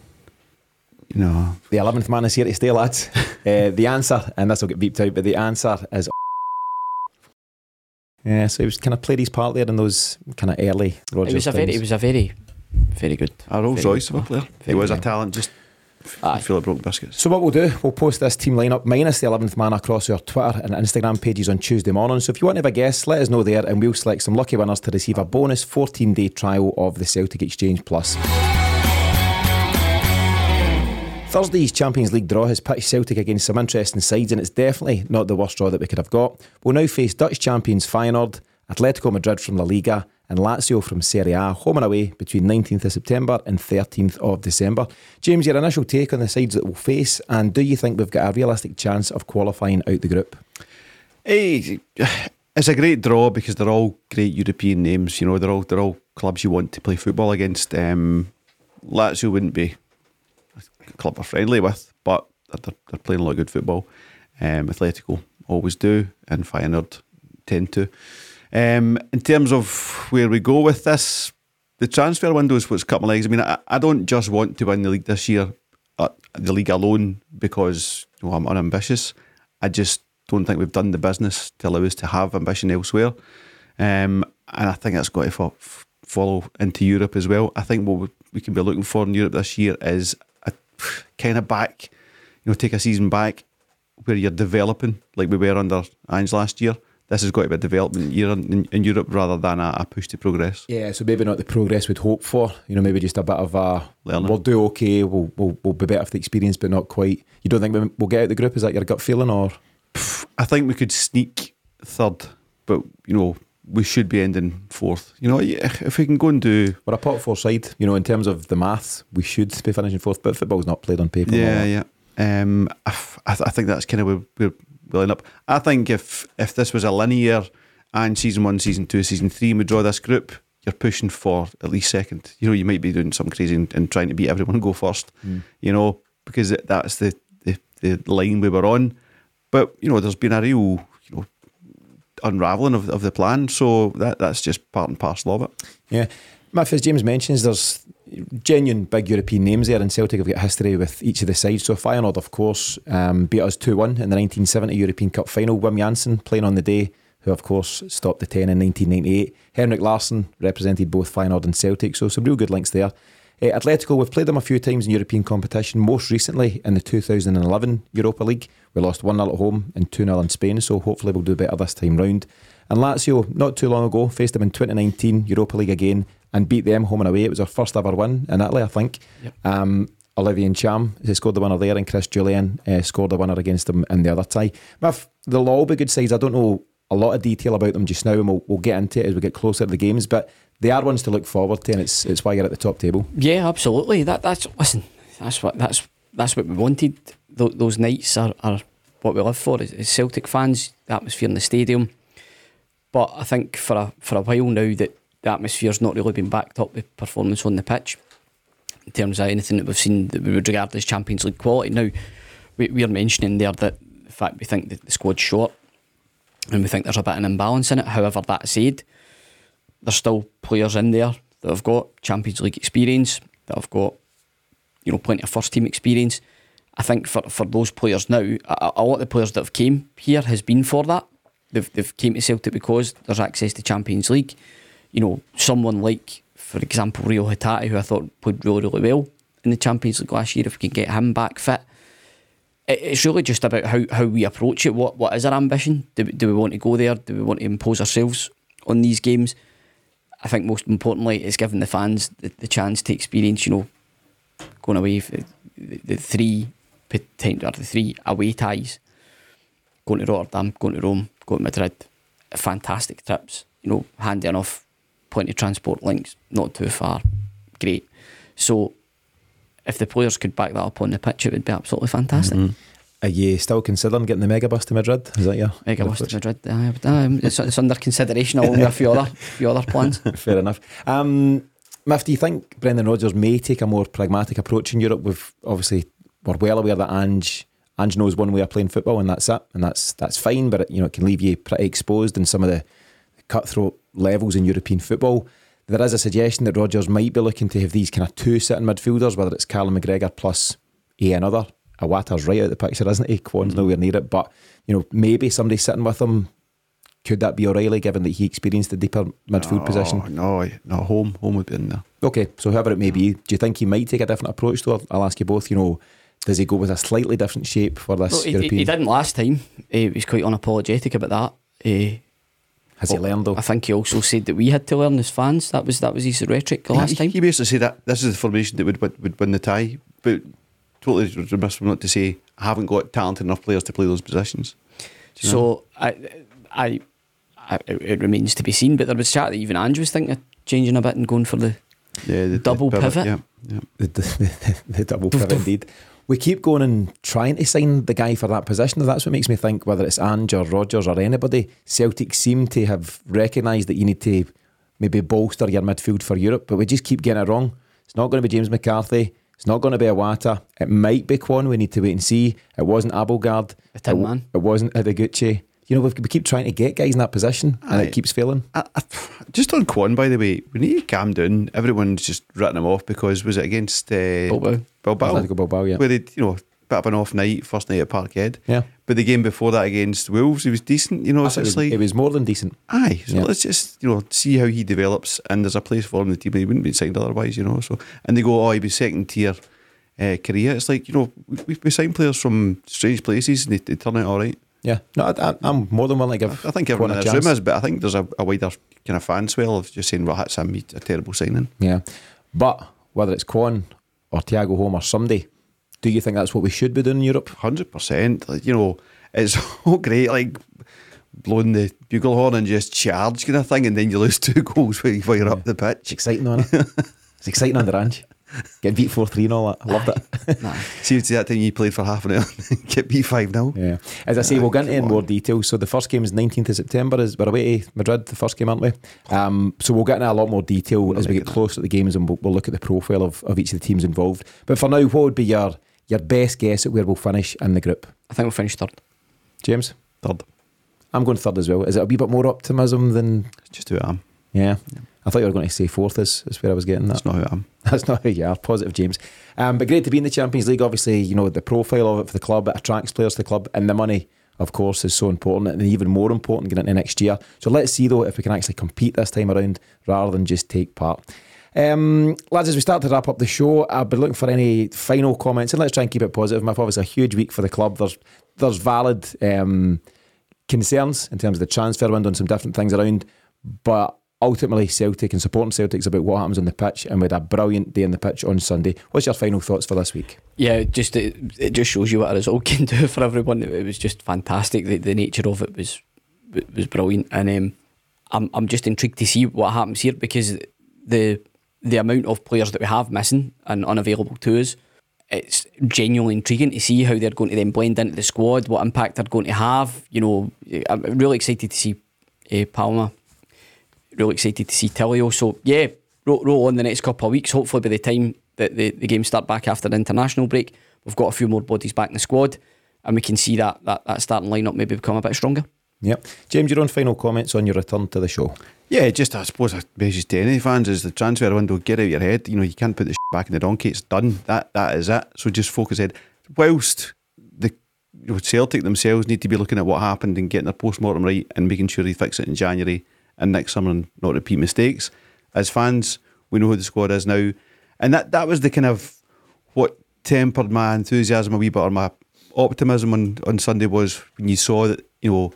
no. The 11th man is here to stay, lads. uh, the answer, and this will get beeped out, but the answer is. Yeah, so he was kind of played his part there in those kind of early Rodgers It was a very, it was a very, very good. A Rolls Royce of a player. He Very was a talent. Just Aye. Feel it broke biscuits. So what we'll do, we'll post this team lineup minus the 11th man across our Twitter and Instagram pages on Tuesday morning. So if you want to have a guess, let us know there and we'll select some lucky winners to receive a bonus 14-day trial of the Celtic Exchange Plus. Thursday's Champions League draw has pitched Celtic against some interesting sides, and it's definitely not the worst draw that we could have got. We'll now face Dutch champions Feyenoord, Atletico Madrid from La Liga, and Lazio from Serie A, home and away between 19th of September and 13th of December. James, your initial take on the sides that we'll face, and do you think we've got a realistic chance of qualifying out the group? Hey, it's a great draw because they're all great European names. You know, they're all they're all clubs you want to play football against. Um, Lazio wouldn't be a club we're friendly with, but they're, they're playing a lot of good football. Um, Atletico always do, and Feyenoord tend to. Um, in terms of where we go with this, the transfer window is what's cut my legs. I mean, I, I don't just want to win the league this year, uh, the league alone, because you know, I'm unambitious. I just don't think we've done the business to allow us to have ambition elsewhere. Um, and I think that's got to fo- follow into Europe as well. I think what we can be looking for in Europe this year is a kind of back, you know, take a season back where you're developing like we were under Ange last year. This has got to be a development year in, in Europe rather than a, a, push to progress. Yeah, so maybe not the progress we'd hope for. You know, maybe just a bit of a Learning. we'll do okay, we'll, we'll we'll be better for the experience, but not quite. You don't think we'll get out the group? Is that your gut feeling, or I think we could sneak third, but you know we should be ending fourth. You know, if we can go and do, we're a pot four side. You know, in terms of the maths, we should be finishing fourth, but football's not played on paper. Yeah, yeah. Um, I, I, th- I think that's kind of where we're, we're line up. I think if if this was a linear and season one, season two, season three, we draw this group, you're pushing for at least second. You know, you might be doing some crazy and, and trying to beat everyone and go first. Mm. You know, because that's the, the the line we were on. But you know, there's been a real you know unraveling of, of the plan. So that that's just part and parcel of it. Yeah. Matt, as James mentions, there's genuine big European names there, and Celtic have got history with each of the sides. So Feyenoord, of course, um, beat us 2 1 in the 1970 European Cup final. Wim Jansen playing on the day, who, of course, stopped the 10 in 1998. Henrik Larsson represented both Feyenoord and Celtic, so some real good links there. Uh, Atletico, we've played them a few times in European competition, most recently in the 2011 Europa League. We lost 1 0 at home and 2 0 in Spain, so hopefully we'll do better this time round. And Lazio, not too long ago, faced them in 2019 Europa League again and beat them home and away. It was our first ever win in Italy, I think. Yep. Um, Olivier Ntcham he scored the winner there, and Chris Jullien uh, scored the winner against them in the other tie. Miff, they'll all be good sides. I don't know a lot of detail about them just now, and we'll, we'll get into it as we get closer to the games. But they are ones to look forward to, and it's it's why you're at the top table. Yeah, absolutely. That that's listen. That's what that's that's what we wanted. Th- those nights are, are what we live for as Celtic fans. The atmosphere in the stadium. But I think for a for a while now that the atmosphere's not really been backed up with performance on the pitch in terms of anything that we've seen that we would regard as Champions League quality. Now, we, are mentioning there that the fact we think that the squad's short and we think there's a bit of an imbalance in it. However, that said, there's still players in there that have got Champions League experience, that have got you know plenty of first team experience. I think for, for those players now, a, a lot of the players that have came here has been for that. They've, they've came to Celtic because there's access to Champions League you know, someone like, for example, Reo Hatate, who I thought played really, really well in the Champions League last year, if we can get him back fit. It's really just about how, how we approach it. What what is our ambition? Do, do we want to go there? Do we want to impose ourselves on these games? I think most importantly, it's giving the fans the, the chance to experience, you know, going away the, the three potential the three away ties, going to Rotterdam, going to Rome, going to Madrid, fantastic trips. You know, handy enough plenty of transport links, not too far. Great. So if the players could back that up on the pitch, it would be absolutely fantastic. Mm-hmm. Are you still considering getting the megabus to Madrid? Is that your mega bus to Madrid? Uh, uh, it's, it's, under consideration along with a few other, few other plans. Fair enough. Um, Miff, do you think Brendan Rodgers may take a more pragmatic approach in Europe? We've obviously we're well aware that Ange Ange knows one way of playing football, and that's it, and that's that's fine. But it, you know, it can leave you pretty exposed in some of the cutthroat levels in European football. There is a suggestion that Rodgers might be looking to have these kind of two sitting midfielders, whether it's Callum McGregor plus a another. Iwata's right out of the picture, isn't he? Kwon's nowhere near it, but you know maybe somebody sitting with him. Could that be O'Riley, given that he experienced the deeper midfield no, position? No, no, Holm, Holm would be in there. Okay, so however it may be, do you think he might take a different approach? Though I'll ask you both. You know, does he go with a slightly different shape for this Well, he, European? he didn't last time. He was quite unapologetic about that. Eh, Has he oh, learned though? I think he also said that we had to learn as fans. That was that was his rhetoric the last he, time. he basically said that this is the formation that would win- would win the tie, but totally remiss from not to say I haven't got talented enough players to play those positions. Do you know? So I, I, I, it remains to be seen. But there was chat that even Andrew was thinking of changing a bit and going for the yeah, the, double the pivot. Yeah, yeah. The, the, the double pivot, indeed. We keep going and trying to sign the guy for that position. That's what makes me think whether it's Ange or Rodgers or anybody, Celtic seem to have recognised that you need to maybe bolster your midfield for Europe, but we just keep getting it wrong. It's not going to be James McCarthy. It's not going to be Iwata. It might be Kwon. We need to wait and see. It wasn't Abildgaard. It, man. It wasn't Ideguchi. You know, we we keep trying to get guys in that position and Aye. it keeps failing. I, I, just on Kwon, by the way, we need to calm down. Everyone's just written him off because was it against uh, Bilbao. Bilbao? Atletico Bilbao, yeah. Where they, you know, bit of an off night, first night at Parkhead. Yeah. But the game before that against Wolves, he was decent. You know, so it's it, was, like it was more than decent. Aye, so Yeah. let's just you know see how he develops, and there's a place for him in the team. He wouldn't be signed otherwise, you know. So and they go, oh, he'd be second tier uh, career. It's like you know we, we sign players from strange places and they, they turn out all right. Yeah. No, I, I, I'm more than willing to give I think everyone in a this room is, but I think there's a, a wider kind of fan swell of just saying, well, that's he's a terrible signing. Yeah. But whether it's Kwon or Thiago Holm or somebody, do you think that's what we should be doing in Europe? Hundred percent. Like you know, it's so great, like blowing the bugle horn and just charge kind of thing, and then you lose two goals while you- while you're up the It's pitch. exciting on it. it's exciting on the ranch. Getting beat 4 3 and all that. I loved it. Nah. See, it's that time you played for half an hour, get beat five 0 Yeah. As I say, we'll get into in more detail. So the first game is 19th of September. Is we're away to Madrid, the first game, aren't we? Um, so we'll get into a lot more detail as we get make it closer to the games and we'll, we'll look at the profile of, of each of the teams involved. But for now, what would be your, your best guess at where we'll finish in the group? I think we'll finish third. James? Third. I'm going third as well. Is it a wee bit more optimism than. Just who I am. Yeah. I thought you were going to say fourth, is, is where I was getting that. That's not who I am. That's not who you are. Positive, James. Um, but great to be in the Champions League. Obviously, you know, the profile of it for the club, it attracts players to the club, and the money, of course, is so important and even more important getting into next year. So let's see, though, if we can actually compete this time around rather than just take part. Um, lads, as we start to wrap up the show, I've been looking for any final comments, and let's try and keep it positive. Miff, obviously, a huge week for the club. There's there's valid um, concerns in terms of the transfer window and some different things around, but ultimately Celtic and supporting Celtic's about what happens on the pitch, and we had a brilliant day on the pitch on Sunday. What's your final thoughts for this week? Yeah, just it, it just shows you what a result can do for everyone. It, was just fantastic. The, the nature of it was was brilliant, and um, I'm I'm just intrigued to see what happens here because the the amount of players that we have missing and unavailable to us, it's genuinely intriguing to see how they're going to then blend into the squad, what impact they're going to have. You know, I'm really excited to see uh, Palma. Really excited to see Tilio. So yeah, roll, roll on the next couple of weeks. Hopefully by the time that the, the games start back after the international break, we've got a few more bodies back in the squad, and we can see that that, that starting lineup maybe become a bit stronger. Yep. James, your own final comments on your return to the show. Yeah, just I suppose a message to any fans is the transfer window. Get out of your head. You know you can't put the back in the donkey. It's done. That that is it. So just focus ahead. Whilst the you know, Celtic themselves need to be looking at what happened and getting their post mortem right and making sure they fix it in January and next summer and not repeat mistakes. As fans, we know who the squad is now, and that that was the kind of what tempered my enthusiasm a wee bit or my optimism on, on Sunday was when you saw that you know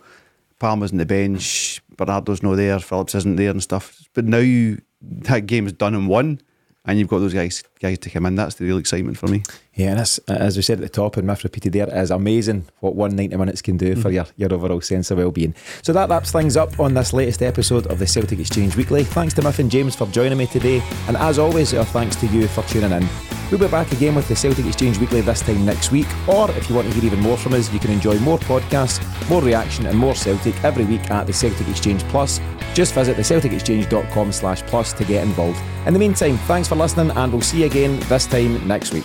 Palma's on the bench, Bernardo's not there, Phillips isn't there and stuff. But now you, that game's done and won, and you've got those guys guys to come in. That's the real excitement for me. Yeah, and that's, as we said at the top, and Miff repeated there, it is amazing what one 90 minutes can do for mm. your, your overall sense of well-being. So that wraps things up on this latest episode of the Celtic Exchange Weekly. Thanks to Miff and James for joining me today, and as always, our thanks to you for tuning in. We'll be back again with the Celtic Exchange Weekly this time next week, or if you want to hear even more from us, you can enjoy more podcasts, more reaction, and more Celtic every week at the Celtic Exchange Plus. Just visit thecelticexchange.com slash plus to get involved. In the meantime, thanks for listening, and we'll see you again this time next week.